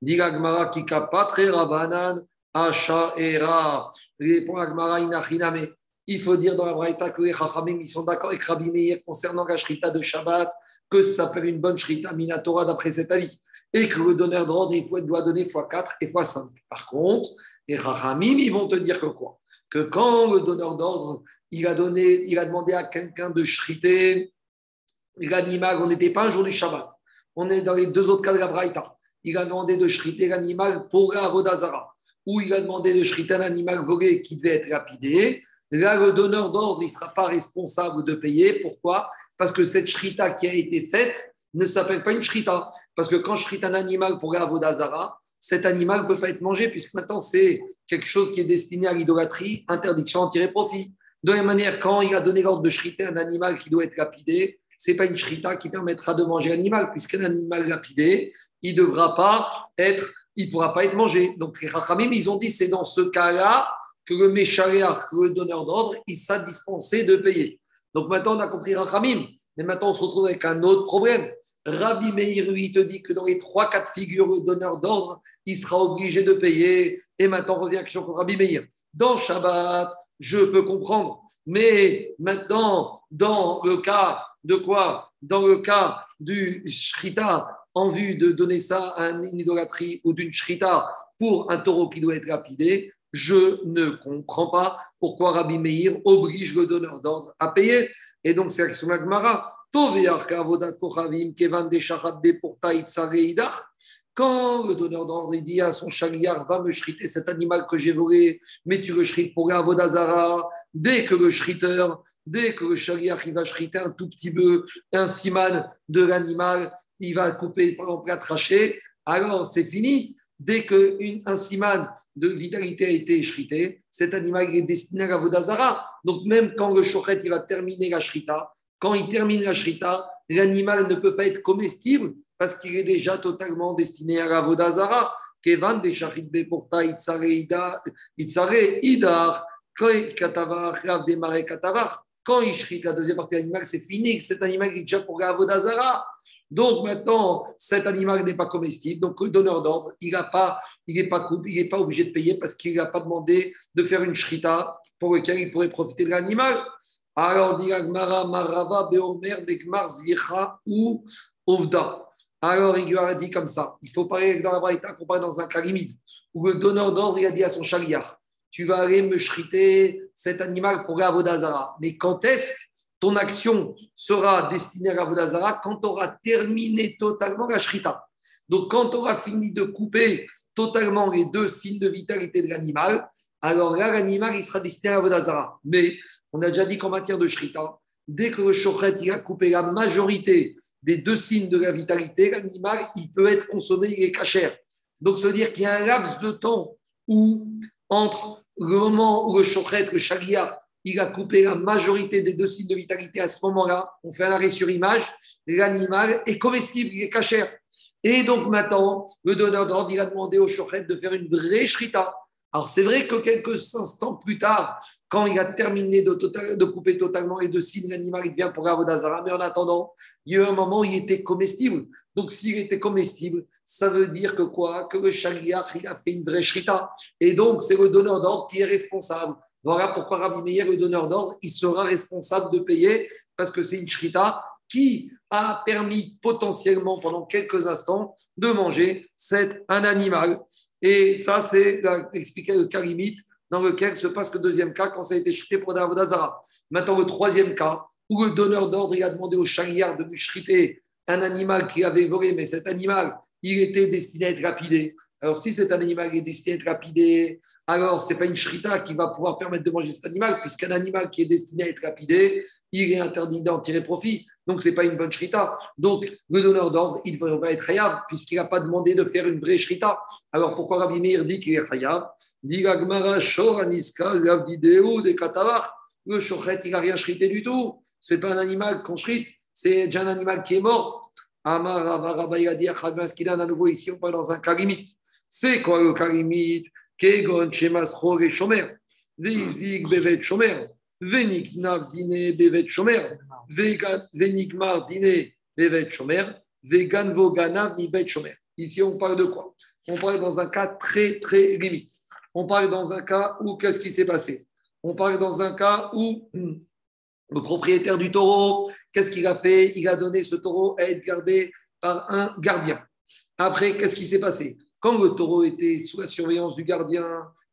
Diragmara qui pas très Rabanan, Acha Era. Répond Agmara Inachiname. Il faut dire dans la Braïta que les Chachamim, ils sont d'accord avec Rabbi Meir concernant la shrita de Shabbat, que ça s'appelle une bonne shrita Minatora d'après cet avis et que le donneur d'ordre, il doit donner x4 et x5. Par contre, les Rachamim, ils vont te dire que quoi? Que quand le donneur d'ordre, il a, donné, il a demandé à quelqu'un de shriter l'animal, on n'était pas un jour du Shabbat, on est dans les deux autres cas de la Braïta. Il a demandé de shriter l'animal pour la Vodazara, ou il a demandé de shriter un animal volé qui devait être lapidé. Là, le donneur d'ordre, il ne sera pas responsable de payer. Pourquoi? Parce que cette shrita qui a été faite, ne s'appelle pas une shrita. Parce que quand je shrite un animal pour la Vodazara, cet animal ne peut pas être mangé, puisque maintenant c'est quelque chose qui est destiné à l'idolâtrie, interdiction en tirer profit. De la même manière, quand il a donné l'ordre de shriter un animal qui doit être lapidé, ce n'est pas une shrita qui permettra de manger l'animal, puisqu'un animal lapidé, il ne devra pourra pas être mangé. Donc les Rachamim, ils ont dit c'est dans ce cas-là que le Méchaléar, le donneur d'ordre, il s'est dispensé de payer. Donc maintenant, on a compris Rachamim. Mais maintenant, on se retrouve avec un autre problème. Rabbi Meir, lui, te dit que dans les trois cas de figure, le d'ordre, il sera obligé de payer. Et maintenant, on revient pour Rabbi Meir. Dans Shabbat, je peux comprendre. Mais maintenant, dans le cas de quoi? Dans le cas du shrita, en vue de donner ça à une idolâtrie ou d'une shrita pour un taureau qui doit être lapidé, je ne comprends pas pourquoi Rabbi Meir oblige le donneur d'ordre à payer. Et donc, c'est l'action Gemara. Quand le donneur d'ordre dit à son chariard, va me shriter cet animal que j'ai volé, mais tu le shrites pour la Vodazara, dès que le shriteur, dès que le va shriter un tout petit peu, un siman de l'animal, il va couper par exemple la trachée, alors c'est fini. Dès qu'un siman de vitalité a été shrité, cet animal est destiné à la Vodazara. Donc même quand le shochet il va terminer la shrita, quand il termine la shrita, l'animal ne peut pas être comestible parce qu'il est déjà totalement destiné à la Vodazara. Kevan de shachit beporta itzare idar, katavar, démarrer katavar. Quand il shrite la deuxième partie de l'animal, c'est fini. Cet animal est déjà pour la Vodazara. Donc maintenant, cet animal n'est pas comestible. Donc le donneur d'ordre, il n'est pas, il pas, il pas obligé de payer parce qu'il n'a pas demandé de faire une shrita pour laquelle il pourrait profiter de l'animal. Alors, dit Beomer, ou Ovda. Alors, il lui a dit comme ça il faut parler dans la Braïta qu'on parle dans un cas limite, où le donneur d'ordre, il a dit à son chaliar Tu vas aller me shriter cet animal pour Avodazara. Mais quand est-ce ton action sera destinée à Avodazara Quand tu auras terminé totalement la shrita. Donc, quand tu auras fini de couper totalement les deux signes de vitalité de l'animal, alors là, l'animal, il sera destiné à Avodazara. Mais on a déjà dit qu'en matière de shrita, dès que le shochet il a coupé la majorité des deux signes de la vitalité, l'animal, il peut être consommé, il est cachère. Donc, ça veut dire qu'il y a un laps de temps où, entre le moment où le shochet, le chagriar, il a coupé la majorité des deux signes de vitalité à ce moment-là, on fait un arrêt sur image, l'animal est comestible, il est cachère. Et donc maintenant, le donneur d'ordre, il a demandé au shochet de faire une vraie shrita. Alors c'est vrai que quelques instants plus tard, quand il a terminé de, couper totalement les deux signes, l'animal il devient pour Avodazara. Mais en attendant, il y a eu un moment où il était comestible. Donc s'il était comestible, ça veut dire que quoi? Que le shaliach, il a fait une vraie shrita. Et donc c'est le donneur d'ordre qui est responsable. Voilà pourquoi Rabbi Meir, le donneur d'ordre, il sera responsable de payer parce que c'est une shrita qui a permis potentiellement pendant quelques instants de manger cet, un animal. Et ça, c'est expliquer le cas limite dans lequel se passe le deuxième cas quand ça a été chrité pour Davodazara. Maintenant, le troisième cas, où le donneur d'ordre a demandé au chariard de lui chriter un animal qu'il avait volé, mais cet animal, il était destiné à être lapidé. Alors, si cet animal est destiné à être lapidé, alors ce n'est pas une shrita qui va pouvoir permettre de manger cet animal, puisqu'un animal qui est destiné à être lapidé, il est interdit d'en tirer profit. Donc, ce n'est pas une bonne shrita. Donc, le donneur d'ordre, il devrait être chayav, puisqu'il n'a pas demandé de faire une vraie shrita. Alors, pourquoi Rabbi Meir dit qu'il est chayav Dit Shor Aniska, de Katavar. Le shochet, il n'a rien shrité du tout. Ce n'est pas un animal qu'on shrite, c'est déjà un animal qui est mort. Amar Rabbi a dit à nouveau ici, on parle dans un cas limite. C'est quoi le cas limite Kegon, Shemas, et Shomer. Vizik, Bevet, Shomer. Veniknav, Dine, Bevet, Shomer. Venigmar, Dine, Bevet, Shomer. Veganvo, Ganav, Bevet, Shomer. Ici, on parle de quoi? On parle dans un cas très, très limite. On parle dans un cas où qu'est-ce qui s'est passé? On parle dans un cas où le propriétaire du taureau, qu'est-ce qu'il a fait? Il a donné ce taureau à être gardé par un gardien. Après, qu'est-ce qui s'est passé? Quand le taureau était sous la surveillance du gardien,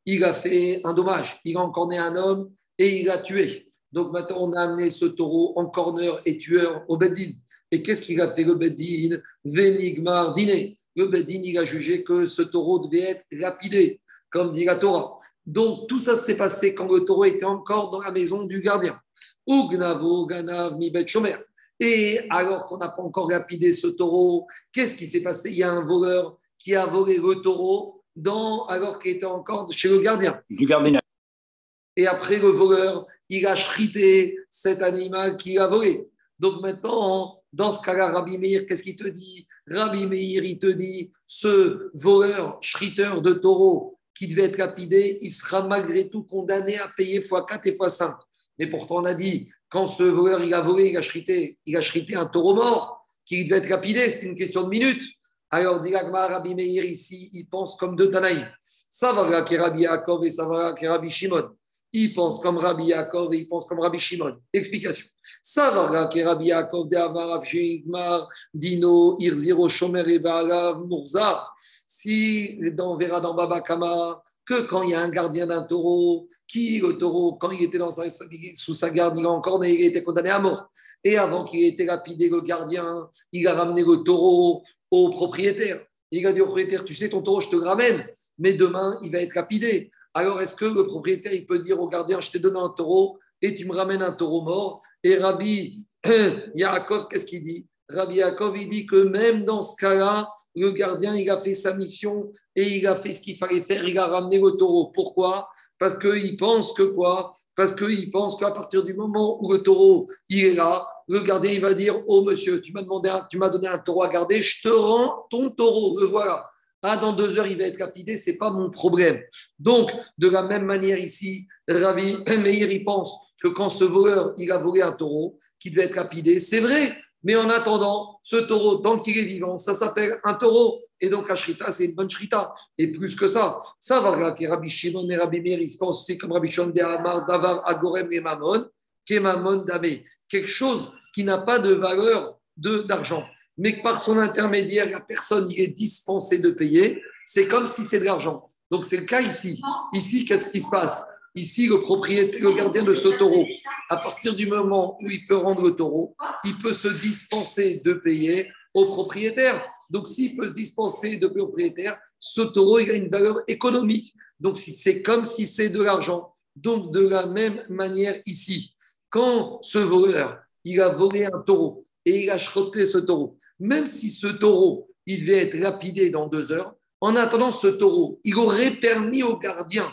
il a fait un dommage. Il a encorné un homme et il l'a tué. Donc maintenant, on a amené ce taureau en corner et tueur au Beddin. Et qu'est-ce qu'il a fait le Beddin? Vénigmar dîner. Le Beddin, il a jugé que ce taureau devait être lapidé, comme dit la Torah. Donc tout ça s'est passé quand le taureau était encore dans la maison du gardien. Ugnavo, Ganav, Mibet Shomer. Et alors qu'on n'a pas encore lapidé ce taureau, qu'est-ce qui s'est passé? Il y a un voleur qui a volé le taureau dans, alors qu'il était encore chez le gardien. Du gardien. Et après, le voleur, il a chrité cet animal qu'il a volé. Donc maintenant, dans ce cas-là, Rabbi Meir, qu'est-ce qu'il te dit? Rabbi Meir, il te dit, ce voleur, chriteur de taureau qui devait être lapidé, il sera malgré tout condamné à payer x4 et x5. Mais pourtant, on a dit, quand ce voleur, il a volé, il a chrité, il a chrité un taureau mort, qui devait être lapidé, c'était une question de minutes. Alors, dit Rabbi Meir ici, il pense comme deux Tanaïm. Ça va qui Rabbi Yaakov et ça va qui Rabbi Shimon. Il pense comme Rabbi Yaakov et il pense comme Rabbi Shimon. Explication. Ça va qui Rabbi Yaakov de Amar Dino Irziro Shomer et Murza. Si on verra dans Baba Kama que quand il y a un gardien d'un taureau, qui, le taureau, quand il était dans sous sa garde, il a encore il était condamné à mort. Et avant qu'il ait été lapidé, le gardien, il a ramené le taureau au propriétaire. Il a dit au propriétaire, tu sais, ton taureau, je te ramène, mais demain, il va être lapidé. Alors, est-ce que le propriétaire, il peut dire au gardien, je t'ai donné un taureau et tu me ramènes un taureau mort? Et Rabbi Yaakov, qu'est-ce qu'il dit? Rabbi Yaakov, il dit que même dans ce cas-là, le gardien, il a fait sa mission et il a fait ce qu'il fallait faire, il a ramené le taureau. Pourquoi? Parce qu'il pense que quoi? Parce qu'il pense qu'à partir du moment où le taureau, il est là, le gardien, il va dire, oh monsieur, tu m'as demandé, tu m'as donné un taureau à garder, je te rends ton taureau, le voilà. Ah, dans deux heures, il va être lapidé, ce n'est pas mon problème. Donc, de la même manière ici, Rabbi Meir, il pense que quand ce voleur, il a volé un taureau qui devait être lapidé, c'est vrai, mais en attendant, ce taureau, tant qu'il est vivant, ça s'appelle un taureau. Et donc, la shrita, c'est une bonne shrita. Et plus que ça, ça va, que Rabbi Shimon et Rabbi Meir, ils se pensent aussi comme Rabbi Shimon de Amar, Davar, Agorem et Mamon. Kemamon Dame, quelque chose qui n'a pas de valeur d'argent, mais que par son intermédiaire, la personne y est dispensée de payer, c'est comme si c'est de l'argent. Donc c'est le cas ici. Ici, qu'est-ce qui se passe? Ici, le propriétaire, le gardien de ce taureau, à partir du moment où il peut rendre le taureau, il peut se dispenser de payer au propriétaire. Donc, s'il peut se dispenser de propriétaire, ce taureau il a une valeur économique. Donc, c'est comme si c'est de l'argent. Donc, de la même manière ici, quand ce voleur, il a volé un taureau et il a schroté ce taureau, même si ce taureau, il devait être lapidé dans deux heures, en attendant ce taureau, il aurait permis au gardien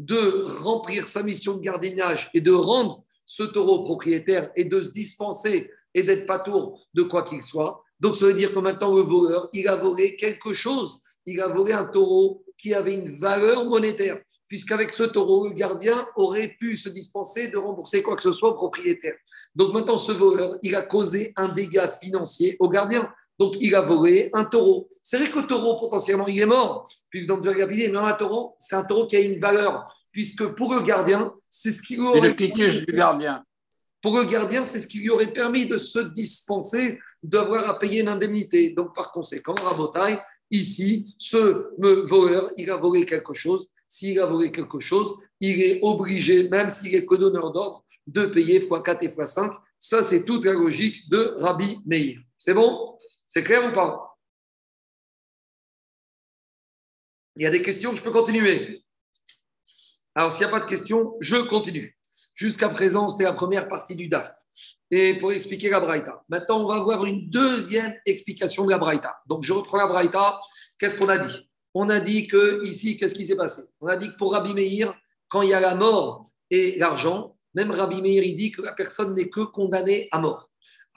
de remplir sa mission de gardiennage et de rendre ce taureau propriétaire et de se dispenser et d'être pas tour de quoi qu'il soit. Donc ça veut dire que maintenant le voleur, il a volé quelque chose. Il a volé un taureau qui avait une valeur monétaire, puisqu'avec ce taureau, le gardien aurait pu se dispenser de rembourser quoi que ce soit au propriétaire. Donc maintenant, ce voleur, il a causé un dégât financier au gardien. Donc, il a volé un taureau. C'est vrai que le taureau, potentiellement, il est mort, puisque dans le mais un taureau, c'est un taureau qui a une valeur, puisque pour le gardien, c'est ce qui lui aurait. le du gardien. Pour le gardien, c'est ce qui lui aurait permis de se dispenser d'avoir à payer une indemnité. Donc, par conséquent, Rabotai, ici, ce voleur, il a volé quelque chose. S'il a volé quelque chose, il est obligé, même s'il est que donneur d'ordre, de payer x4 et x5. Ça, c'est toute la logique de Rabbi Meir. C'est bon? C'est clair ou pas? Il y a des questions, je peux continuer. Alors, s'il n'y a pas de questions, je continue. Jusqu'à présent, c'était la première partie du DAF. Et pour expliquer la Braïta. Maintenant, on va voir une deuxième explication de la Braïta. Donc, je reprends la Braïta. Qu'est-ce qu'on a dit? On a dit que ici, qu'est-ce qui s'est passé? On a dit que pour Rabbi Meir, quand il y a la mort et l'argent, même Rabbi Meir, il dit que la personne n'est que condamnée à mort.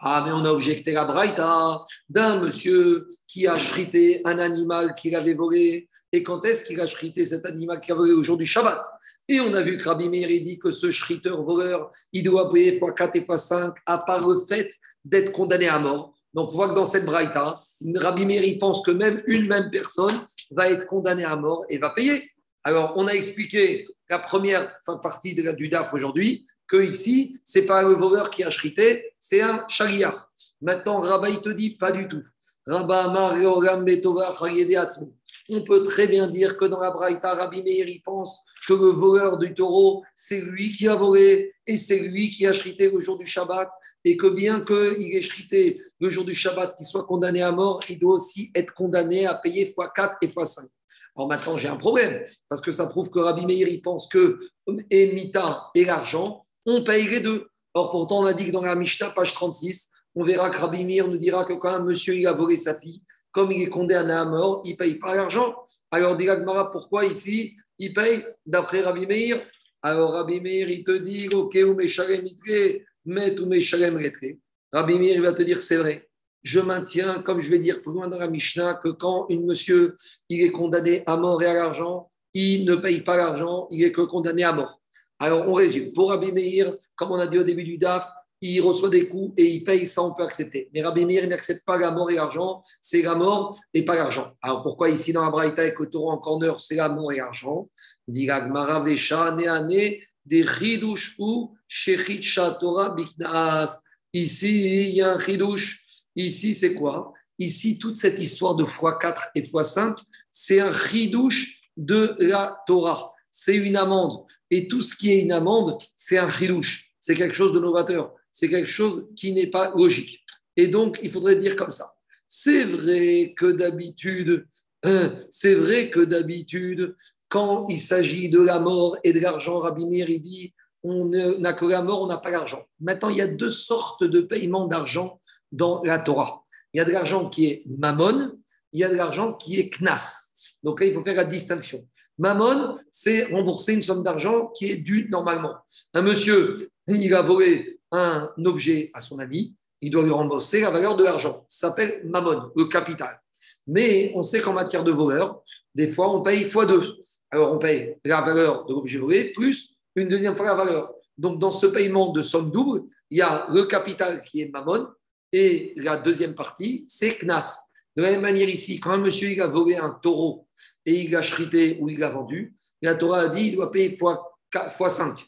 Ah, mais on a objecté la braïta d'un monsieur qui a chrité un animal qu'il avait volé. Et quand est-ce qu'il a chrité cet animal qu'il a volé? Au jour Shabbat Et on a vu que Rabbi Meir dit que ce chriteur voleur, il doit payer x4 et x5 à part le fait d'être condamné à mort. Donc on voit que dans cette braïta, Rabbi Meir pense que même une même personne va être condamnée à mort et va payer. Alors on a expliqué la première partie de du DAF aujourd'hui que ici, c'est pas le voleur qui a chrité, c'est un chariar. Maintenant, Rabat, il te dit pas du tout. On peut très bien dire que dans la Braïta, Rabbi Meir, il pense que le voleur du taureau, c'est lui qui a volé et c'est lui qui a chrité le jour du Shabbat. Et que bien qu'il ait chrité le jour du Shabbat, qu'il soit condamné à mort, il doit aussi être condamné à payer x4 et x5. Alors maintenant, j'ai un problème, parce que ça prouve que Rabbi Meir, il pense que Emita et l'argent, on paye les deux. Or, pourtant, on a dit que dans la Mishnah, page 36, on verra que Rabbi Mir nous dira que quand un monsieur il a volé sa fille, comme il est condamné à mort, il ne paye pas l'argent. Alors, dit Gmara, pourquoi ici il paye d'après Rabbi Meir? Alors, Rabbi Meir, il te dit Ok, ou Meshalem met ou Meshalem Rabbi Meir, il va te dire C'est vrai. Je maintiens, comme je vais dire plus loin dans la Mishnah, que quand un monsieur il est condamné à mort et à l'argent, il ne paye pas l'argent, il est que condamné à mort. Alors, on résume. Pour Rabbi Meir, comme on a dit au début du DAF, il reçoit des coups et il paye, ça on peut accepter. Mais Rabbi Meir n'accepte pas la mort et l'argent, c'est la mort et pas l'argent. Alors pourquoi ici dans la Braïta avec le taureau en c'est la mort et l'argent? Dit des ou. Ici, il y a un chidouche. Ici, c'est quoi? Ici, toute cette histoire de x4 et x5, c'est un chidouche de la Torah c'est une amende. Et tout ce qui est une amende, c'est un chilouche. C'est quelque chose de novateur. C'est quelque chose qui n'est pas logique. Et donc, il faudrait dire comme ça. C'est vrai que d'habitude, hein, c'est vrai que d'habitude, quand il s'agit de la mort et de l'argent, Rabbi Meir, il dit, on n'a que la mort, on n'a pas l'argent. Maintenant, il y a deux sortes de paiements d'argent dans la Torah. Il y a de l'argent qui est mammon, il y a de l'argent qui est knas. Donc là, il faut faire la distinction. Mammon, c'est rembourser une somme d'argent qui est due normalement. Un monsieur, il a volé un objet à son ami, il doit lui rembourser la valeur de l'argent. Ça s'appelle mammon, le capital. Mais on sait qu'en matière de voleur, des fois, on paye fois deux. Alors, on paye la valeur de l'objet volé plus une deuxième fois la valeur. Donc, dans ce paiement de somme double, il y a le capital qui est mammon et la deuxième partie, c'est knas. De la même manière ici, quand un monsieur il a volé un taureau et il l'a chrité ou il l'a vendu, la Torah a dit qu'il doit payer fois, fois 5.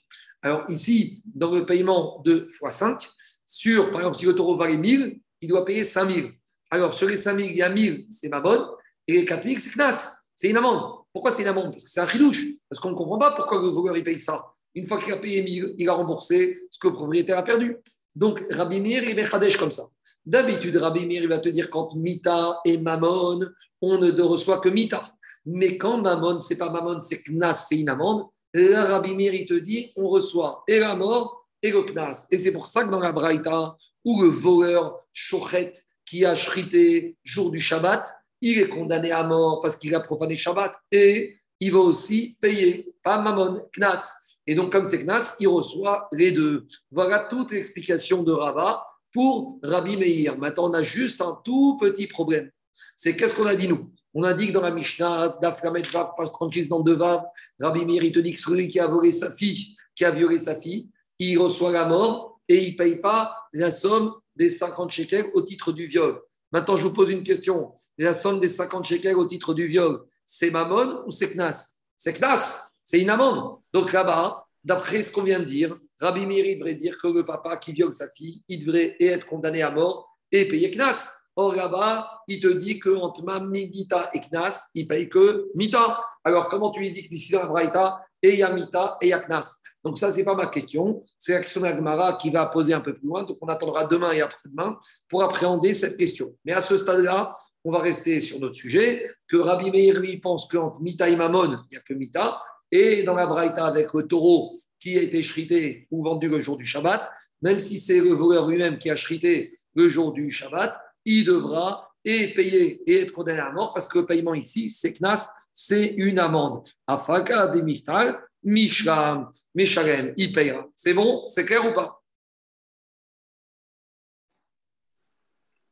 Alors ici, dans le paiement de x5, sur, par exemple, si le taureau valait 1000, il doit payer 5000. Alors sur les 5000, il y a 1000, c'est ma bonne, et les 4000, c'est Knas, c'est une amende. Pourquoi c'est une amende? Parce que c'est un chidouche, parce qu'on ne comprend pas pourquoi le voleur il paye ça. Une fois qu'il a payé 1000, il a remboursé ce que le propriétaire a perdu. Donc Rabbi Mir, il comme ça. D'habitude, Rabbi Mir, il va te dire quand Mita et Mammon, on ne reçoit que Mita. Mais quand Mammon, c'est pas Mammon, c'est Knas, c'est une amende, là, Rabbi Mir, il te dit on reçoit et la mort et le Knas. Et c'est pour ça que dans la Braïta, où le voleur Chochet, qui a chrité jour du Shabbat, il est condamné à mort parce qu'il a profané Shabbat et il va aussi payer, pas Mammon, Knas. Et donc, comme c'est Knas, il reçoit les deux. Voilà toute l'explication de Rava pour Rabbi Meir. Maintenant, on a juste un tout petit problème. C'est qu'est-ce qu'on a dit nous? On a dit que dans la Mishnah, Daframet Vav, page 36 dans deux Vav, Rabbi Meir, il te dit que celui qui a volé sa fille, qui a violé sa fille, il reçoit la mort et il ne paye pas la somme des 50 shekels au titre du viol. Maintenant, je vous pose une question. La somme des 50 shekels au titre du viol, c'est Mammon ou c'est Knas? C'est Knas, c'est une amende. Donc là-bas, d'après ce qu'on vient de dire, Rabbi Miri devrait dire que le papa qui viole sa fille, il devrait être condamné à mort et payer Knas. Or là-bas, il te dit que entre Mita et Knas, il paye que Mita. Alors comment tu lui dis que d'ici dans la Braïta, et il y a Mita et il y a Knas? Donc ça, ce n'est pas ma question. C'est la question d'Agmara qui va poser un peu plus loin. Donc on attendra demain et après-demain pour appréhender cette question. Mais à ce stade-là, on va rester sur notre sujet, que Rabbi Meir, lui, pense qu'entre Mita et Mammon, il n'y a que Mita. Et dans la Braïta, avec le taureau qui a été chrité ou vendu le jour du Shabbat, même si c'est le voleur lui-même qui a chrité le jour du Shabbat, il devra et payer et être condamné à mort parce que le paiement ici, c'est Knas, c'est une amende. Afaka des Miftal, Mishram, Meshalem, il payera. C'est bon C'est clair ou pas?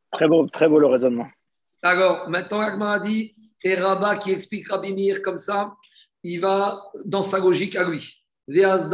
Très beau, très beau le raisonnement. Alors, maintenant, Agma a dit, et Rabat qui explique Rabbi Mir comme ça, il va dans sa logique à lui. Alors,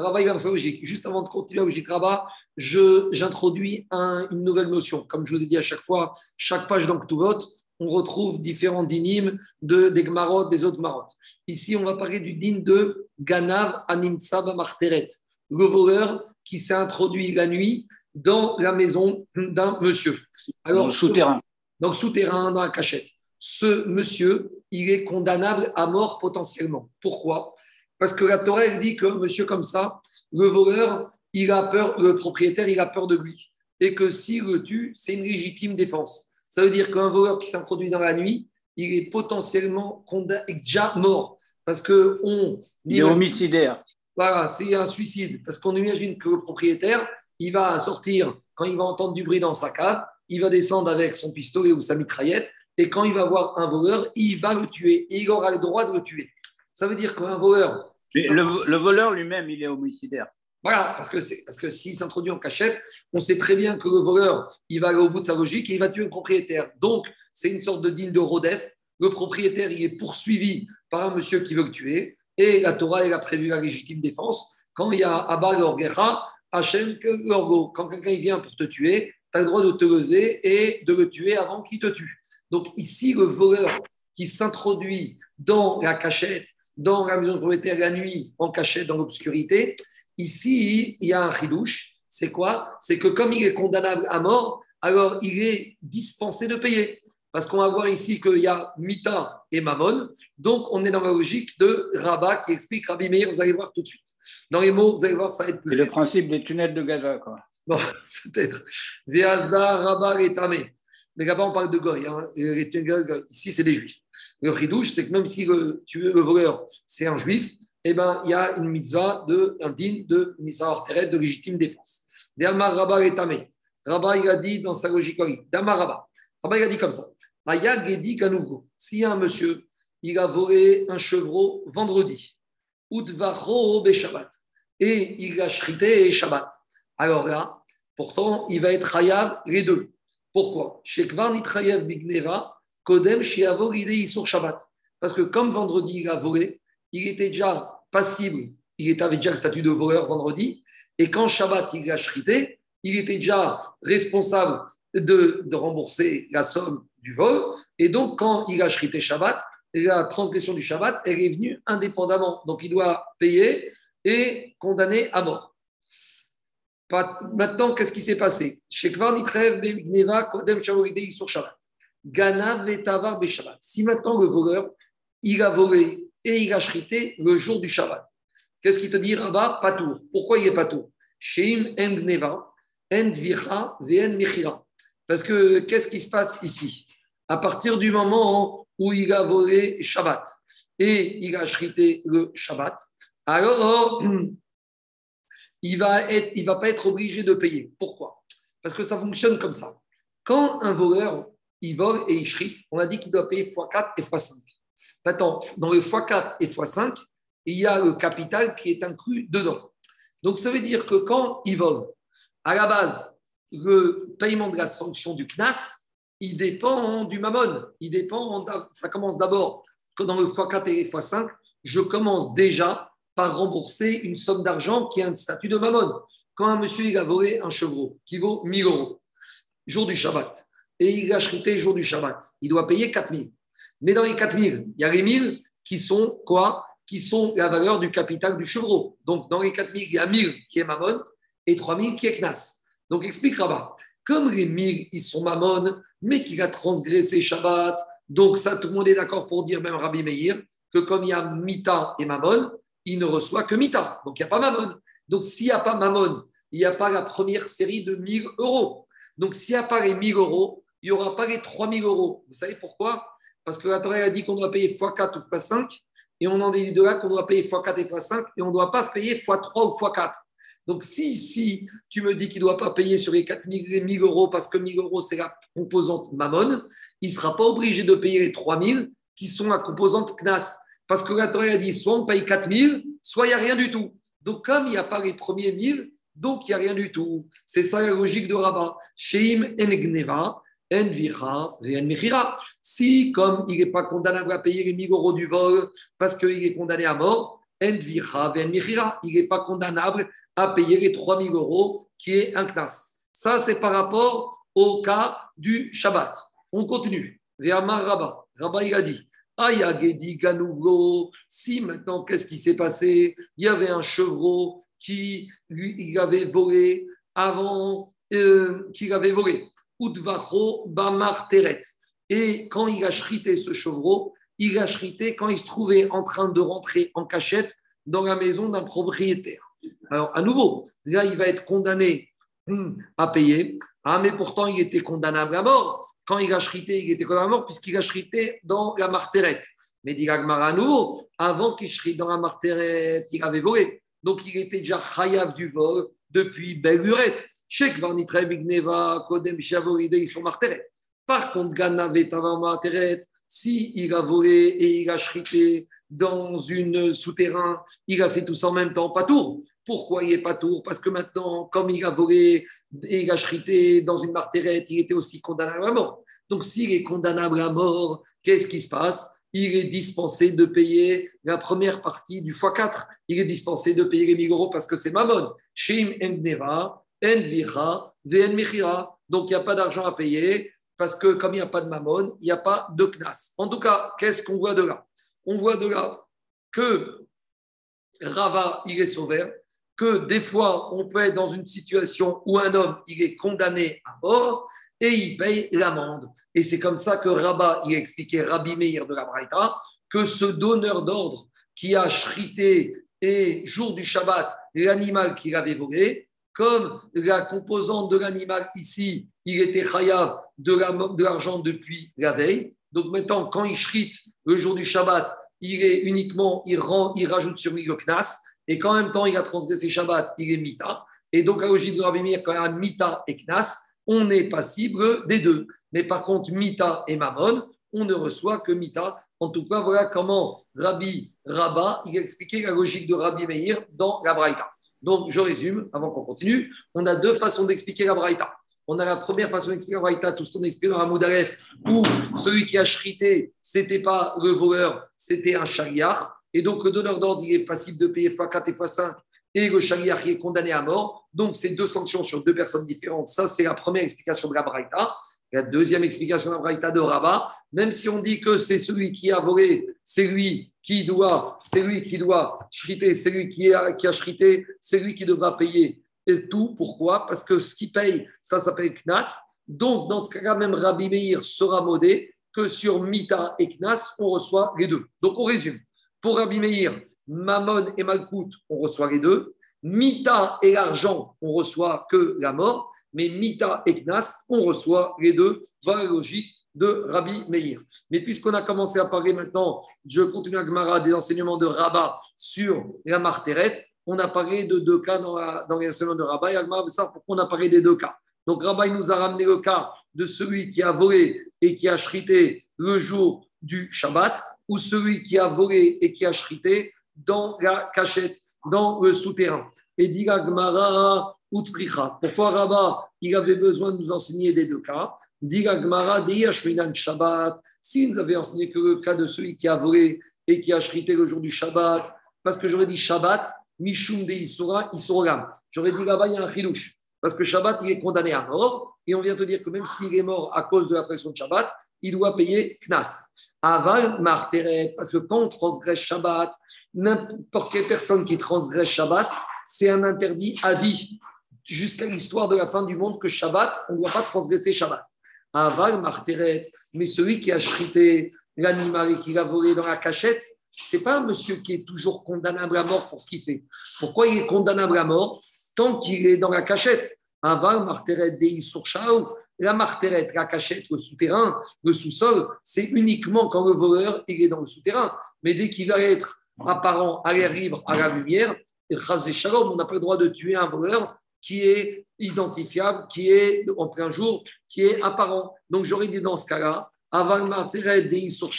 Rabat, il va dans sa logique. Juste avant de continuer la logique Rabat, j'introduis un, une nouvelle notion. Comme je vous ai dit à chaque fois, chaque page dans vote, on retrouve différents dynimes de, des Gmarot, des autres Marot. Ici, on va parler du dîme de Ganav Animtsab Marteret, le voleur qui s'est introduit la nuit dans la maison d'un monsieur. Alors, souterrain. Donc, souterrain, dans la cachette ce monsieur, il est condamnable à mort potentiellement. Pourquoi? Parce que la Torah, elle dit qu'un monsieur comme ça, le voleur, il a peur, le propriétaire, il a peur de lui. Et que s'il le tue, c'est une légitime défense. Ça veut dire qu'un voleur qui s'introduit dans la nuit, il est potentiellement déjà mort. Parce que on. Il est homicidaire. Voilà, c'est un suicide. Parce qu'on imagine que le propriétaire, il va sortir, quand il va entendre du bruit dans sa cave, il va descendre avec son pistolet ou sa mitraillette et quand il va voir un voleur, il va le tuer et il aura le droit de le tuer. Ça veut dire qu'un voleur. le, voleur lui-même, il est homicidaire. Voilà, parce que, parce que s'il s'introduit en cachette, on sait très bien que le voleur, il va aller au bout de sa logique et il va tuer le propriétaire. Donc, c'est une sorte de digne de Rodef. Le propriétaire, il est poursuivi par un monsieur qui veut le tuer. Et la Torah, elle a prévu la légitime défense. Quand il y a Abba Orgecha, Hachem Orgo. Quand quelqu'un vient pour te tuer, tu as le droit de te lever et de le tuer avant qu'il te tue. Donc ici, le voleur qui s'introduit dans la cachette, dans la maison de propriétaire la nuit, en cachette, dans l'obscurité, ici, il y a un chidouche. C'est quoi? C'est que comme il est condamnable à mort, alors il est dispensé de payer. Parce qu'on va voir ici qu'il y a Mita et Mammon. Donc, on est dans la logique de Rabat qui explique Rabbi Meir, vous allez voir tout de suite. Dans les mots, vous allez voir, ça va être plus. C'est le principe des tunnels de Gaza, quoi. Bon, peut-être. Veazda, Rabat et Tamé. Mais là-bas, on parle de Goy. Hein. Ici, c'est des juifs. Le ridouche, c'est que même si le, le voleur, c'est un juif, eh ben, il y a une mitzvah, de, un din de Teret, de légitime défense. Dermar Rabba et Tamé. Rabba, il a dit dans sa logique, Dermar Rabba. Rabba, il a dit comme ça. Aya Gedi Kanougo. S'il y a un monsieur, il a volé un chevreau vendredi, Utvacho Shabbat, et il a shrité Shabbat. Alors là, pourtant, il va être hayab les deux. Pourquoi? Parce que comme vendredi, il a volé, il était déjà passible, il avait déjà le statut de voleur vendredi, et quand Shabbat, il a chrité, il était déjà responsable de, rembourser la somme du vol, et donc quand il a chrité Shabbat, la transgression du Shabbat, est venue indépendamment. Donc il doit payer et condamner à mort. Maintenant, qu'est-ce qui s'est passé? Si maintenant le voleur, il a volé et il a chrité le jour du Shabbat, qu'est-ce qu'il te dit Rabat Patour. Pourquoi il est Patour? Parce que qu'est-ce qui se passe ici? À partir du moment où il a volé Shabbat et il a chrité le Shabbat, alors il va être, il va pas être obligé de payer. Pourquoi? Parce que ça fonctionne comme ça. Quand un voleur, il vole et il chrite, on a dit qu'il doit payer x4 et x5. Maintenant, dans le x4 et x5, il y a le capital qui est inclus dedans. Donc, ça veut dire que quand il vole, à la base, le paiement de la sanction du CNAS, il dépend du mammon. Il dépend, ça commence d'abord dans le x4 et x5, je commence déjà par rembourser une somme d'argent qui a un statut de mammon. Quand un monsieur a volé un chevreau qui vaut 1000 euros, jour du Shabbat, et il a chrité jour du Shabbat, il doit payer 4000. Mais dans les 4000, il y a les 1000 qui sont quoi? Qui sont la valeur du capital du chevreau. Donc dans les 4000, il y a 1000 qui est mammon et 3000 qui est knas. Donc explique Rabat. Comme les 1000, ils sont mammon, mais qu'il a transgressé Shabbat, donc ça, tout le monde est d'accord pour dire, même Rabbi Meir, que comme il y a Mita et Mammon, il ne reçoit que Mita. Donc, il n'y a pas Mammon. Donc, s'il n'y a pas Mammon, il n'y a pas la première série de 1000 euros. Donc, s'il n'y a pas les 1000 euros, il n'y aura pas les 3000 euros. Vous savez pourquoi? Parce que la Torah a dit qu'on doit payer x4 ou x5, et on en déduit de là qu'on doit payer x4 et x5, et on ne doit pas payer x3 ou x4. Donc, si, si tu me dis qu'il ne doit pas payer sur les 4 000, 1000 euros parce que 1000 euros, c'est la composante Mammon, il ne sera pas obligé de payer les 3 000 qui sont la composante CNAS. Parce que la a dit soit on paye 4 000, soit il n'y a rien du tout. Donc, comme il n'y a pas les premiers 1000, donc il n'y a rien du tout. C'est ça la logique de Rabat. Sheim en Si, comme il n'est pas condamné à payer les 1000 euros du vol parce qu'il est condamné à mort, il n'est pas condamnable à payer les 3000 euros qui est un knas. Ça, c'est par rapport au cas du Shabbat. On continue. Il a dit Si maintenant, qu'est-ce qui s'est passé? Il y avait un chevreau qui lui, il avait volé avant euh, qu'il avait volé. Utvacho Bamar Teret. Et quand il a chrité ce chevreau, il a chrité quand il se trouvait en train de rentrer en cachette dans la maison d'un propriétaire. Alors, à nouveau, là, il va être condamné hmm, à payer. Ah, mais pourtant, il était condamnable à mort. Quand il a chrité, il était à mort puisqu'il a chrité dans la marterette. Mais dit nouveau, avant qu'il chrite dans la marterette, il avait volé. Donc, il était déjà chayav du vol depuis belle lurette. Sheikh Varnitre Bigneva, Kodem ils sont marterette. Par contre, Ganavet Marteret, si il a volé et il a chrité dans une souterrain, il a fait tout ça en même temps, pas tour. Pourquoi il n'est pas tour Parce que maintenant, comme il a volé et il a chrité dans une martérette, il était aussi condamnable à mort. Donc s'il est condamnable à mort, qu'est-ce qui se passe? Il est dispensé de payer la première partie du x4. Il est dispensé de payer les 1000 euros parce que c'est Mammon. Shim Endneva, Endvira, Mechira. Donc il n'y a pas d'argent à payer parce que comme il n'y a pas de mammon, il n'y a pas de knas. En tout cas, qu'est-ce qu'on voit de là? On voit de là que Rava, il est sauveur, que des fois, on peut être dans une situation où un homme, il est condamné à mort et il paye l'amende. Et c'est comme ça que Rabat, il a expliqué, Rabbi Meir de la Braïta, que ce donneur d'ordre qui a chrité et jour du Shabbat l'animal qu'il avait volé, comme la composante de l'animal ici, il était chayav de l'argent depuis la veille. Donc maintenant, quand il le jour du Shabbat, il est uniquement, il, rend, il rajoute sur lui le knas. Et qu'en même temps, il a transgressé Shabbat, il est mita. Et donc, à logique de Rabbi Meir, quand il a mita et knas, on est passible des deux. Mais par contre, mita et mammon, on ne reçoit que mita. En tout cas, voilà comment Rabbi Rabba, il a expliqué la logique de Rabbi Meir dans la Braïta. Donc, je résume, avant qu'on continue, on a deux façons d'expliquer la Braïta. On a la première façon d'expliquer Braïta, tout ce qu'on explique dans la Moudaref, où celui qui a chrité, ce n'était pas le voleur, c'était un chariar. Et donc, le donneur d'ordre, il est passible de payer x4 et x5, et le chariar qui est condamné à mort. Donc, c'est deux sanctions sur deux personnes différentes. Ça, c'est la première explication de la Braïta. La deuxième explication de la de Rabat, même si on dit que c'est celui qui a volé, c'est lui qui doit, c'est lui qui doit chriter, c'est lui qui a, qui a chrité, c'est lui qui devra payer et tout. Pourquoi? Parce que ce qui paye, ça s'appelle Knas. Donc, dans ce cas-là, même Rabbi Meir sera modé que sur Mita et Knas, on reçoit les deux. Donc, on résume. Pour Rabbi Meir, Mammon et Malkout, on reçoit les deux. Mita et l'argent, on reçoit que la mort. Mais Mita et Knas, on reçoit les deux. Voilà la logique de Rabbi Meir. Mais puisqu'on a commencé à parler maintenant, je continue à Gemara des enseignements de Rabat sur la martérette. On a parlé de deux cas dans, enseignements de Rabat. Et Gemara veut pourquoi on a parlé des deux cas. Donc Rabat nous a ramené le cas de celui qui a volé et qui a chrité le jour du Shabbat ou celui qui a volé et qui a chrité dans la cachette, dans le souterrain. Et dit Gmara Utsricha. Pourquoi Rabat il avait besoin de nous enseigner des deux cas? Dit Gmara Shabbat. Si nous avait enseigné que le cas de celui qui a volé et qui a chrité le jour du Shabbat, parce que j'aurais dit Shabbat, Mishum de Isura, Isuragam. J'aurais dit là-bas, il y a un chilouche. Parce que Shabbat, il est condamné à mort. Et on vient te dire que même s'il est mort à cause de la tradition de Shabbat, il doit payer Knas. Aval Marteret, parce que quand on transgresse Shabbat, n'importe quelle personne qui transgresse Shabbat, c'est un interdit à vie. Jusqu'à l'histoire de la fin du monde que Shabbat, on ne doit pas transgresser Shabbat. Aval Marteret, mais celui qui a chrité l'animal et qui l'a volé dans la cachette, c'est pas un monsieur qui est toujours condamnable à mort pour ce qu'il fait. Pourquoi il est condamnable à mort tant qu'il est dans la cachette? Aval Marteret Dei Surchaou, la marterette, la cachette, le souterrain, le sous-sol, c'est uniquement quand le voleur il est dans le souterrain. Mais dès qu'il va être apparent à l'air libre, à la lumière, on n'a pas le droit de tuer un voleur qui est identifiable, qui est en plein jour, qui est apparent. Donc j'aurais dit dans ce cas-là, avant marteret dei sur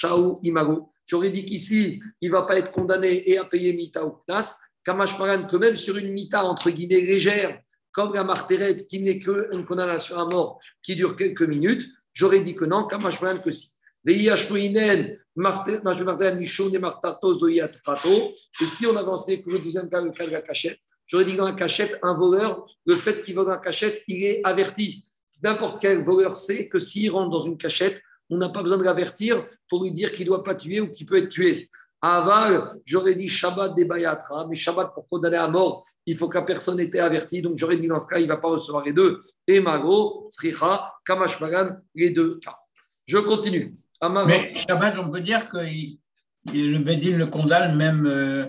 imago, j'aurais dit qu'ici, il ne va pas être condamné et à payer mita ou knas, Kamash que même sur une mita entre guillemets légère, comme la martérette qui n'est qu'une condamnation à mort qui dure quelques minutes, j'aurais dit que non, je que si. Et si on avançait que le deuxième cas, le cas de la cachette, j'aurais dit dans la cachette, un voleur, le fait qu'il va dans la cachette, il est averti. N'importe quel voleur sait que s'il rentre dans une cachette, on n'a pas besoin de l'avertir pour lui dire qu'il ne doit pas tuer ou qu'il peut être tué. Aval, j'aurais dit Shabbat des Bayatra, mais Shabbat pour condamner à mort, il faut que la personne ait été avertie. Donc j'aurais dit dans ce cas, il ne va pas recevoir les deux. Et Mago, Sricha, Kamashmagan, les deux cas. Je continue. Mais Shabbat, on peut dire que le Bedin le condamne même euh,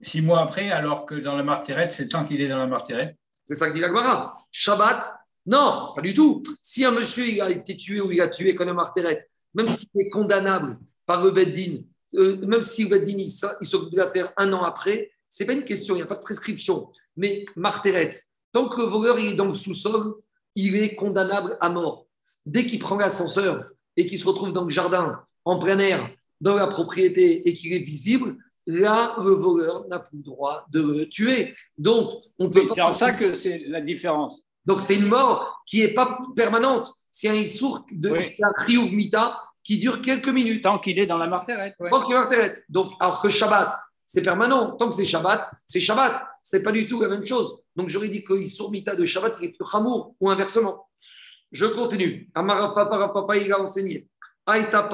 six mois après, alors que dans la martyrette, c'est tant qu'il est dans la martyrette. C'est ça que dit la Shabbat, non, pas du tout. Si un monsieur il a été tué ou il a tué comme un martyrette, même s'il est condamnable par le Bedin, euh, même si Vaddini, il s'occupe de l'affaire un an après, ce n'est pas une question, il n'y a pas de prescription. Mais Marteret, tant que le voleur il est dans le sous-sol, il est condamnable à mort. Dès qu'il prend l'ascenseur et qu'il se retrouve dans le jardin, en plein air, dans la propriété et qu'il est visible, là, le voleur n'a plus le droit de le tuer. Donc, on peut. c'est en ça que c'est la différence. Donc, c'est une mort qui n'est pas permanente. C'est un issour de oui. un mita qui dure quelques minutes. Tant qu'il est dans la martérette. Tant qu'il est dans la martérette. Donc, alors que Shabbat, c'est permanent. Tant que c'est Shabbat, c'est Shabbat. C'est pas du tout la même chose. Donc, j'aurais dit que Mita de Shabbat, il est plus Hamour ou inversement. Je continue. Amarafa Papa, il a enseigné. Aïta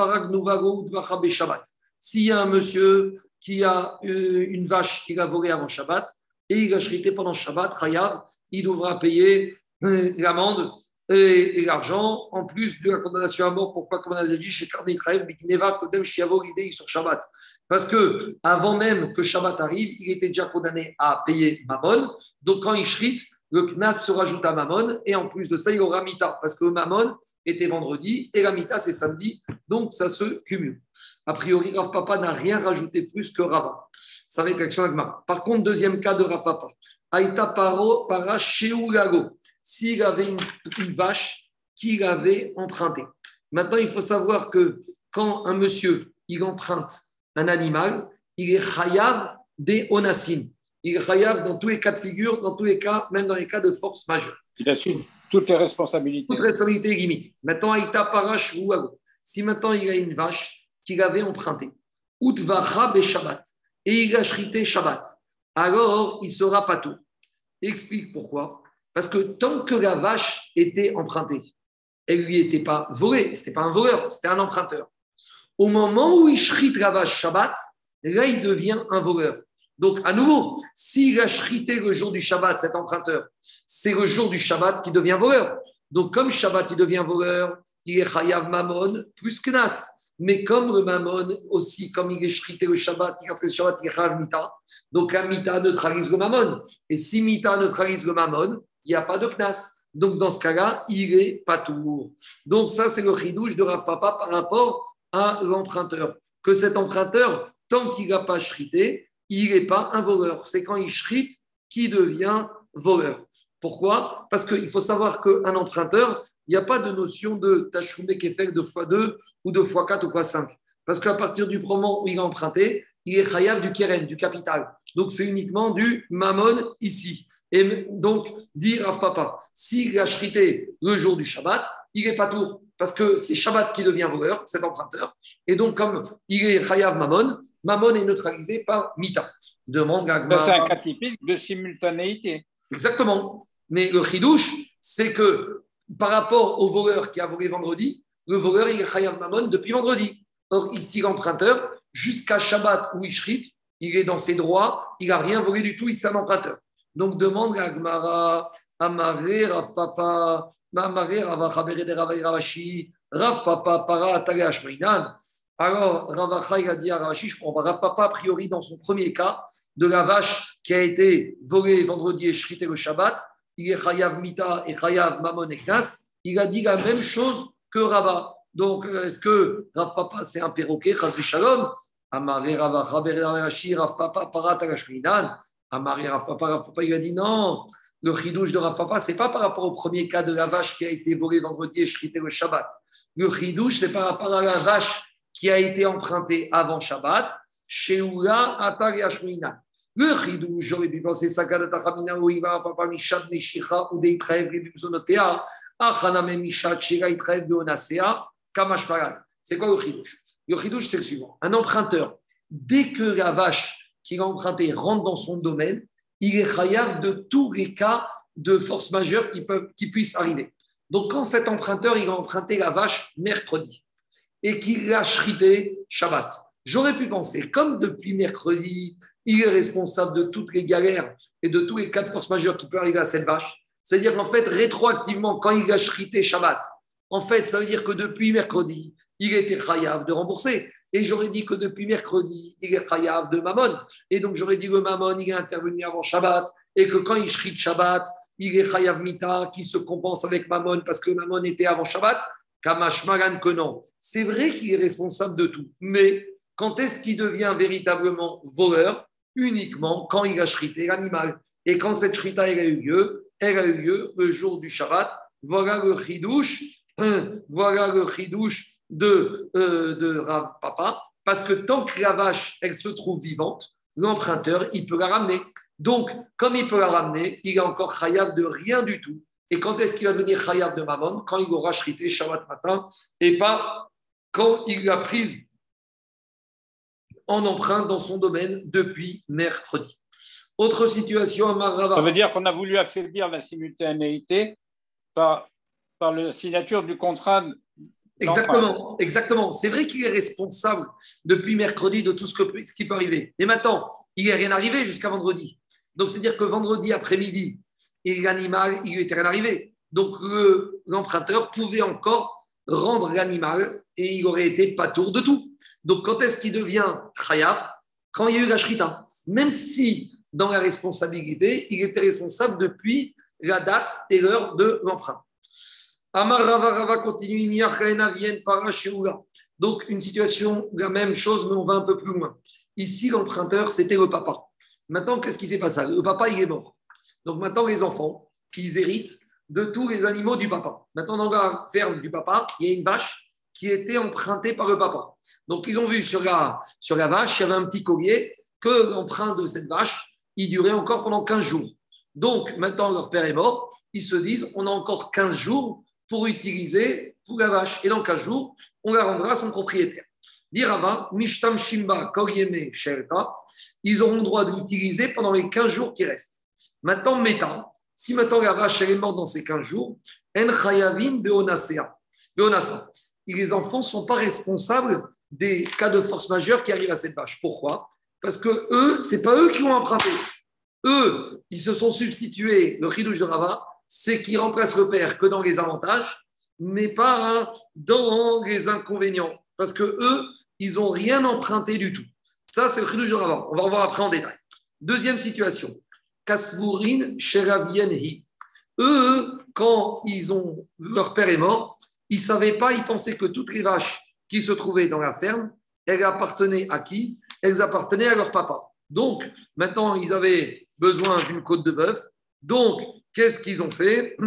Shabbat. S'il y a un monsieur qui a euh, une vache qu'il a volée avant Shabbat et il a chrité pendant Shabbat, Khayab, il devra payer euh, l'amende et, l'argent, en plus de la condamnation à mort. Pourquoi, comme on a dit chez Karni Bikneva, Kodem, Shiavo, l'idée sur Shabbat Parce que avant même que Shabbat arrive, il était déjà condamné à payer Mammon. Donc, quand il shrite, le Knas se rajoute à Mammon et en plus de ça, il aura Mita parce que Mammon était vendredi et la Mita c'est samedi, donc ça se cumule. A priori, Rav Papa n'a rien rajouté plus que Rava. Ça va être l'action. Par contre, deuxième cas de Rav Papa. Aïta Paro para Lago s'il avait une, vache qu'il avait empruntée. Maintenant, il faut savoir que quand un monsieur il emprunte un animal, il est chayav des onassim. Il est chayav dans tous les cas de figure, dans tous les cas, même dans les cas de force majeure. Il assume toutes les responsabilités. Toutes les responsabilités limitées. Maintenant, Aïta Parash Si maintenant il a une vache qu'il avait empruntée, Utvacha Shabbat, et il Shabbat, alors il sera pas tout. Explique pourquoi. Parce que tant que la vache était empruntée, elle lui était pas volée, c'était pas un voleur, c'était un emprunteur. Au moment où il shrite la vache Shabbat, là, il devient un voleur. Donc, à nouveau, s'il a shrité le jour du Shabbat, cet emprunteur, c'est le jour du Shabbat qui devient voleur. Donc, comme Shabbat, il devient voleur, il est chayav mamon plus knas. Mais comme le mamon aussi, comme il est shrité le Shabbat, il le Shabbat, il est mita. Donc, la mita neutralise le mamon. Et si mita neutralise le mamon, il n'y a pas de knas. Donc, dans ce cas-là, il est pas tout. Donc, ça, c'est le ridouche de Rav Papa par rapport à l'emprunteur. Que cet emprunteur, tant qu'il n'a pas shrité, il n'est pas un voleur. C'est quand il shrite qu'il devient voleur. Pourquoi? Parce qu'il faut savoir qu'un emprunteur, il n'y a pas de notion de tachoumé fait de x2 ou de x4 ou x5. Parce qu'à partir du moment où il a emprunté, il est chayav du keren, du capital. Donc c'est uniquement du mammon ici. Et donc, dire à papa, s'il a chrité le jour du Shabbat, il n'est pas tour. Parce que c'est Shabbat qui devient voleur, cet emprunteur. Et donc, comme il est chayav mammon, mammon est neutralisé par mita. Demande C'est un cas typique de simultanéité. Exactement. Mais le chidouche, c'est que par rapport au voleur qui a volé vendredi, le voleur, il est chayav mammon depuis vendredi. Or, ici, l'emprunteur, jusqu'à Shabbat où il shrite, il est dans ses droits, il n'a rien volé du tout, il est un emprunteur. Donc, demande à Gmara, Amaré, Rav Papa, Amaré, Ravashi, Rav Papa, Para, Atale Ashmainan. Alors, Rav il a dit à Ravashi, je comprends. Rav Papa, a priori, dans son premier cas, de la vache qui a été volée vendredi et shrité le Shabbat, il est Chayav Mita et Chayav Mamon et Knas, il a dit la même chose que Rava. Donc, euh, est-ce que Rav Papa, c'est un perroquet, Chazri Shalom Amaré Rav Papa, Parat. Amaré Rav Papa, Rav Papa, il a dit non. Le chidouche de Rav Papa, ce n'est pas par rapport au premier cas de la vache qui a été volée vendredi et chrité le Shabbat. Le chidouche, c'est par rapport à la vache qui a été empruntée avant Shabbat, chez Oula, Atar et Ashminan. Le chidou, j'aurais pu penser va, papa Mishat, Meshicha, ou Achaname Mishat, Shira. C'est quoi le chidouche Le chidouche, c'est le suivant. Un emprunteur, dès que la vache qu'il a empruntée rentre dans son domaine, il est chayav de tous les cas de force majeure qui, peuvent, qui puissent arriver. Donc, quand cet emprunteur, il a emprunté la vache mercredi et qu'il l'a chrité Shabbat, j'aurais pu penser, comme depuis mercredi, il est responsable de toutes les galères et de tous les cas de force majeure qui peuvent arriver à cette vache. C'est-à-dire qu'en fait, rétroactivement, quand il a chrité Shabbat, en fait, ça veut dire que depuis mercredi, il était chayav de rembourser. Et j'aurais dit que depuis mercredi, il est chayav de Mammon. Et donc j'aurais dit que Mammon, il est intervenu avant Shabbat. Et que quand il shrite Shabbat, il est chayav mita qui se compense avec Mammon parce que Mammon était avant Shabbat. Kamash Magan non. C'est vrai qu'il est responsable de tout. Mais quand est-ce qu'il devient véritablement voleur? Uniquement quand il a shrité l'animal. Et quand cette shrita a eu lieu, elle a eu lieu le jour du Shabbat. Voilà le chidouche, voilà le chidouche de, euh, de Rav Papa, parce que tant que la vache, elle se trouve vivante, l'emprunteur, il peut la ramener. Donc, comme il peut la ramener, il est encore chayav de rien du tout. Et quand est-ce qu'il va devenir chayav de mammon? Quand il aura shrité Shabbat matin, et pas quand il l'a prise en emprunt dans son domaine depuis mercredi. Autre situation à Ça veut dire qu'on a voulu affaiblir la simultanéité par, par la signature du contrat. Exactement, exactement. C'est vrai qu'il est responsable depuis mercredi de tout ce, que, ce qui peut arriver. Et maintenant, il n'est rien arrivé jusqu'à vendredi. Donc, c'est-à-dire que vendredi après-midi, l'animal, il lui était rien arrivé. Donc, l'emprunteur pouvait encore rendre l'animal et il aurait été pas tour de tout. Donc, quand est-ce qu'il devient khayar? Quand il y a eu la shrita. Même si, dans la responsabilité, il était responsable depuis la date et l'heure de l'emprunt. Amar Rava Rava continue, Donc, une situation, la même chose, mais on va un peu plus loin. Ici, l'emprunteur, c'était le papa. Maintenant, qu'est-ce qui s'est passé? Le papa, il est mort. Donc, maintenant, les enfants, ils héritent de tous les animaux du papa. Maintenant, dans la ferme du papa, il y a une vache qui était emprunté par le papa. Donc, ils ont vu sur la, sur la vache, il y avait un petit collier, que l'emprunt de cette vache, il durait encore pendant 15 jours. Donc, maintenant, leur père est mort, ils se disent, on a encore 15 jours pour utiliser pour la vache. Et dans 15 jours, on la rendra à son propriétaire. Dirava, Mishtam Shimba, Koryeme, Shelta, ils auront le droit de l'utiliser pendant les 15 jours qui restent. Maintenant, Métan, si maintenant la vache est morte dans ces 15 jours, En Chayavin Beonasea, Léonassa, les enfants ne sont pas responsables des cas de force majeure qui arrivent à cette vache. Pourquoi? Parce que eux, c'est pas eux qui ont emprunté. Eux, ils se sont substitués. Le chidouche de Rava, c'est qu'ils remplacent le père que dans les avantages, mais pas dans les inconvénients. Parce que eux, ils n'ont rien emprunté du tout. Ça, c'est le chidouche de Rava. On va voir après en détail. Deuxième situation. Kasvourin Sheravienhi. Eux, quand ils ont, leur père est mort, ils ne savaient pas, ils pensaient que toutes les vaches qui se trouvaient dans la ferme, elles appartenaient à qui? Elles appartenaient à leur papa. Donc, maintenant, ils avaient besoin d'une côte de bœuf. Donc, qu'est-ce qu'ils ont fait?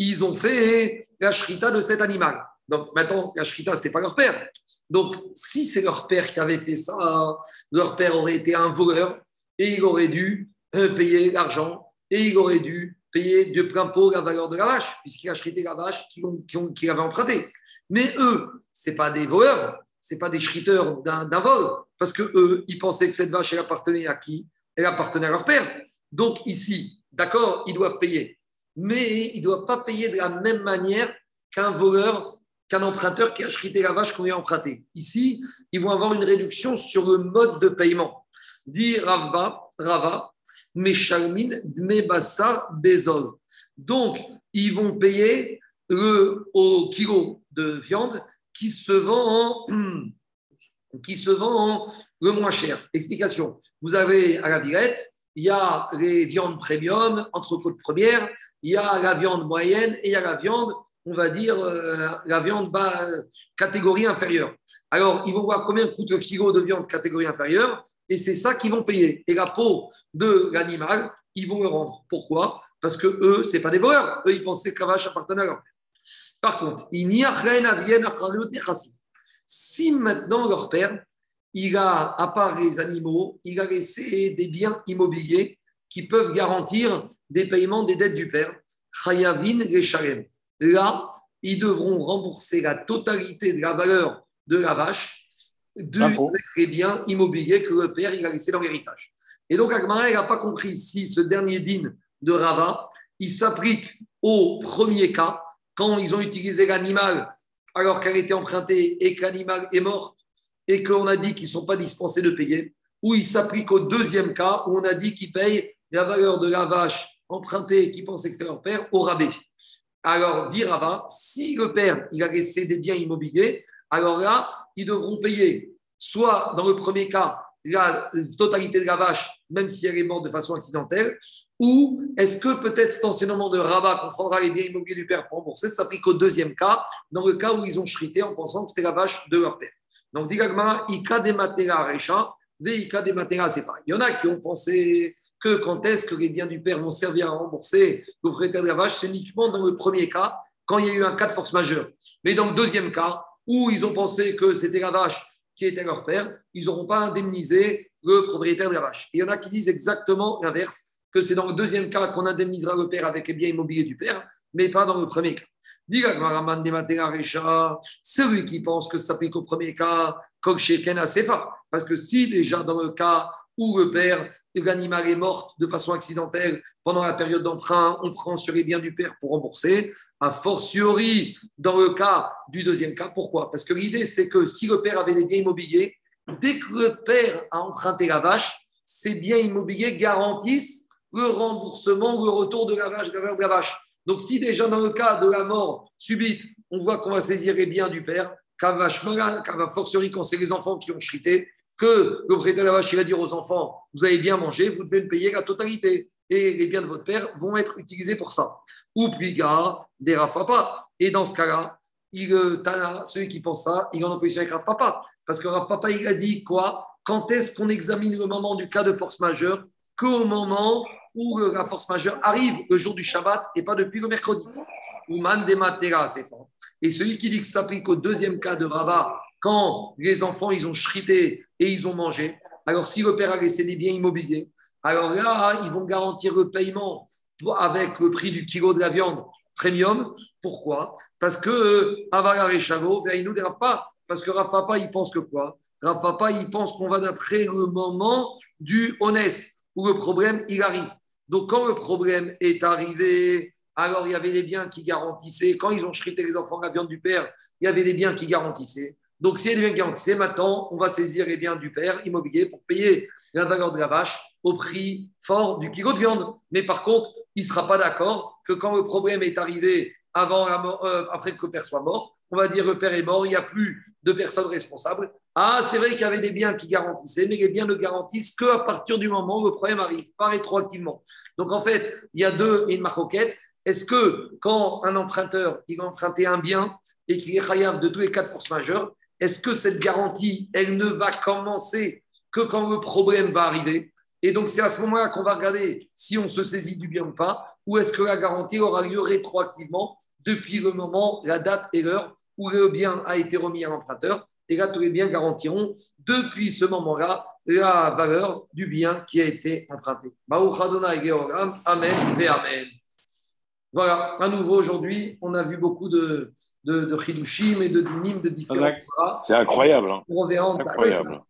Ils ont fait la shrita de cet animal. Donc, maintenant, la shrita, ce n'était pas leur père. Donc, si c'est leur père qui avait fait ça, leur père aurait été un voleur et il aurait dû euh, payer l'argent et il aurait dû payer de plein pot la valeur de la vache, puisqu'il a acheté la vache qu'il avait empruntée. Mais eux, ce pas des voleurs, ce pas des chriteurs d'un vol, parce que eux, ils pensaient que cette vache, elle appartenait à qui? Elle appartenait à leur père. Donc ici, d'accord, ils doivent payer. Mais ils ne doivent pas payer de la même manière qu'un voleur, qu'un emprunteur qui a chrité la vache qu'on lui a empruntée. Ici, ils vont avoir une réduction sur le mode de paiement. Dit Rava, Rava, Meshalmin Dmebassa Bezol. Donc, ils vont payer le, au kilo de viande qui se vend qui se vend le moins cher. Explication. Vous avez à la Villette, il y a les viandes premium, entre fautes premières, il y a la viande moyenne et il y a la viande, on va dire, euh, la viande bas, catégorie inférieure. Alors, ils vont voir combien coûte le kilo de viande catégorie inférieure et c'est ça qu'ils vont payer. Et la peau de l'animal, ils vont le rendre. Pourquoi? Parce que eux, c'est pas des voleurs. Eux, ils pensaient que la vache appartenait à leur père. Par contre, il n'y a rien à Si maintenant leur père, il a, à part les animaux, il a laissé des biens immobiliers qui peuvent garantir des paiements des dettes du père, Chayavin les Là, ils devront rembourser la totalité de la valeur de la vache des biens immobiliers que le père il a laissé dans l'héritage. Et donc, Agmara, n'a pas compris si ce dernier din de Rava, il s'applique au premier cas, quand ils ont utilisé l'animal alors qu'elle était empruntée et que l'animal est mort et qu'on a dit qu'ils ne sont pas dispensés de payer, ou il s'applique au deuxième cas où on a dit qu'ils payent la valeur de la vache empruntée qui c'était leur père au rabais. Alors, dit Rava, si le père a laissé des biens immobiliers, alors là, ils devront payer soit dans le premier cas la totalité de la vache, même si elle est morte de façon accidentelle, ou est-ce que peut-être cet enseignement de Rabat comprendra les biens immobiliers du père pour rembourser? Ça s'applique au deuxième cas, dans le cas où ils ont chrité en pensant que c'était la vache de leur père. Donc, Digagma, Ika de Matera Recha, Ika de Matera, c'est pareil. Il y en a qui ont pensé que quand est-ce que les biens du père vont servir à rembourser le propriétaire de la vache, c'est uniquement dans le premier cas, quand il y a eu un cas de force majeure. Mais dans le deuxième cas, où ils ont pensé que c'était la vache qui était leur père, ils n'auront pas indemnisé le propriétaire de la vache. il y en a qui disent exactement l'inverse, que c'est dans le deuxième cas qu'on indemnisera le père avec les biens immobiliers du père, mais pas dans le premier cas. C'est lui qui pense que ça s'applique au premier cas, chez Sefa. Parce que si déjà dans le cas où le père, l'animal est mort de façon accidentelle pendant la période d'emprunt, on prend sur les biens du père pour rembourser, a fortiori dans le cas du deuxième cas. Pourquoi? Parce que l'idée, c'est que si le père avait des biens immobiliers, dès que le père a emprunté la vache, ces biens immobiliers garantissent le remboursement, le retour de la vache, la vache. Donc, si déjà dans le cas de la mort subite, on voit qu'on va saisir les biens du père, qu'à fortiori quand c'est les enfants qui ont chrité, que le de la vache il va dire aux enfants Vous avez bien mangé, vous devez me payer la totalité. Et les biens de votre père vont être utilisés pour ça. Ou pliga des Rav Papa. Et dans ce cas-là, il, euh, Tana, celui qui pense ça, il est en opposition avec Rav Papa. Parce que Rav Papa, il a dit quoi? Quand est-ce qu'on examine le moment du cas de force majeure? Qu'au moment où la force majeure arrive le jour du Shabbat et pas depuis le mercredi. Ouman des c'est. Et celui qui dit que ça s'applique au deuxième cas de Rava, quand les enfants ils ont chrité et ils ont mangé, alors si le père a laissé des biens immobiliers, alors là, ils vont garantir le paiement avec le prix du kilo de la viande premium. Pourquoi? Parce que Avalar et Chago, ben, ils nous dérapent pas. Parce que Rav Papa, il pense que quoi? Rav Papa, il pense qu'on va d'après le moment du honnête où le problème, il arrive. Donc, quand le problème est arrivé, alors il y avait des biens qui garantissaient, quand ils ont chrité les enfants la viande du père, il y avait des biens qui garantissaient. Donc, a des biens qui garantissaient, maintenant, on va saisir les biens du père immobilier pour payer la valeur de la vache au prix fort du kilo de viande. Mais par contre, il ne sera pas d'accord que quand le problème est arrivé avant euh, après que le père soit mort, on va dire le père est mort, il n'y a plus de personnes responsables. Ah, c'est vrai qu'il y avait des biens qui garantissaient, mais les biens ne garantissent qu'à partir du moment où le problème arrive, pas rétroactivement. Donc en fait, il y a deux et une maroquette. Est-ce que quand un emprunteur il va emprunter un bien et qu'il est khayab de tous les cas de force majeure, est-ce que cette garantie, elle ne va commencer que quand le problème va arriver? Et donc c'est à ce moment-là qu'on va regarder si on se saisit du bien ou pas, ou est-ce que la garantie aura lieu rétroactivement depuis le moment, la date et l'heure où le bien a été remis à l'emprunteur. Et là, tous les biens garantiront depuis ce moment-là la valeur du bien qui a été emprunté. Amen Amen. Voilà, à nouveau aujourd'hui, on a vu beaucoup de, de, de chidushim et de dinim de différents. C'est incroyable. Hein. On incroyable.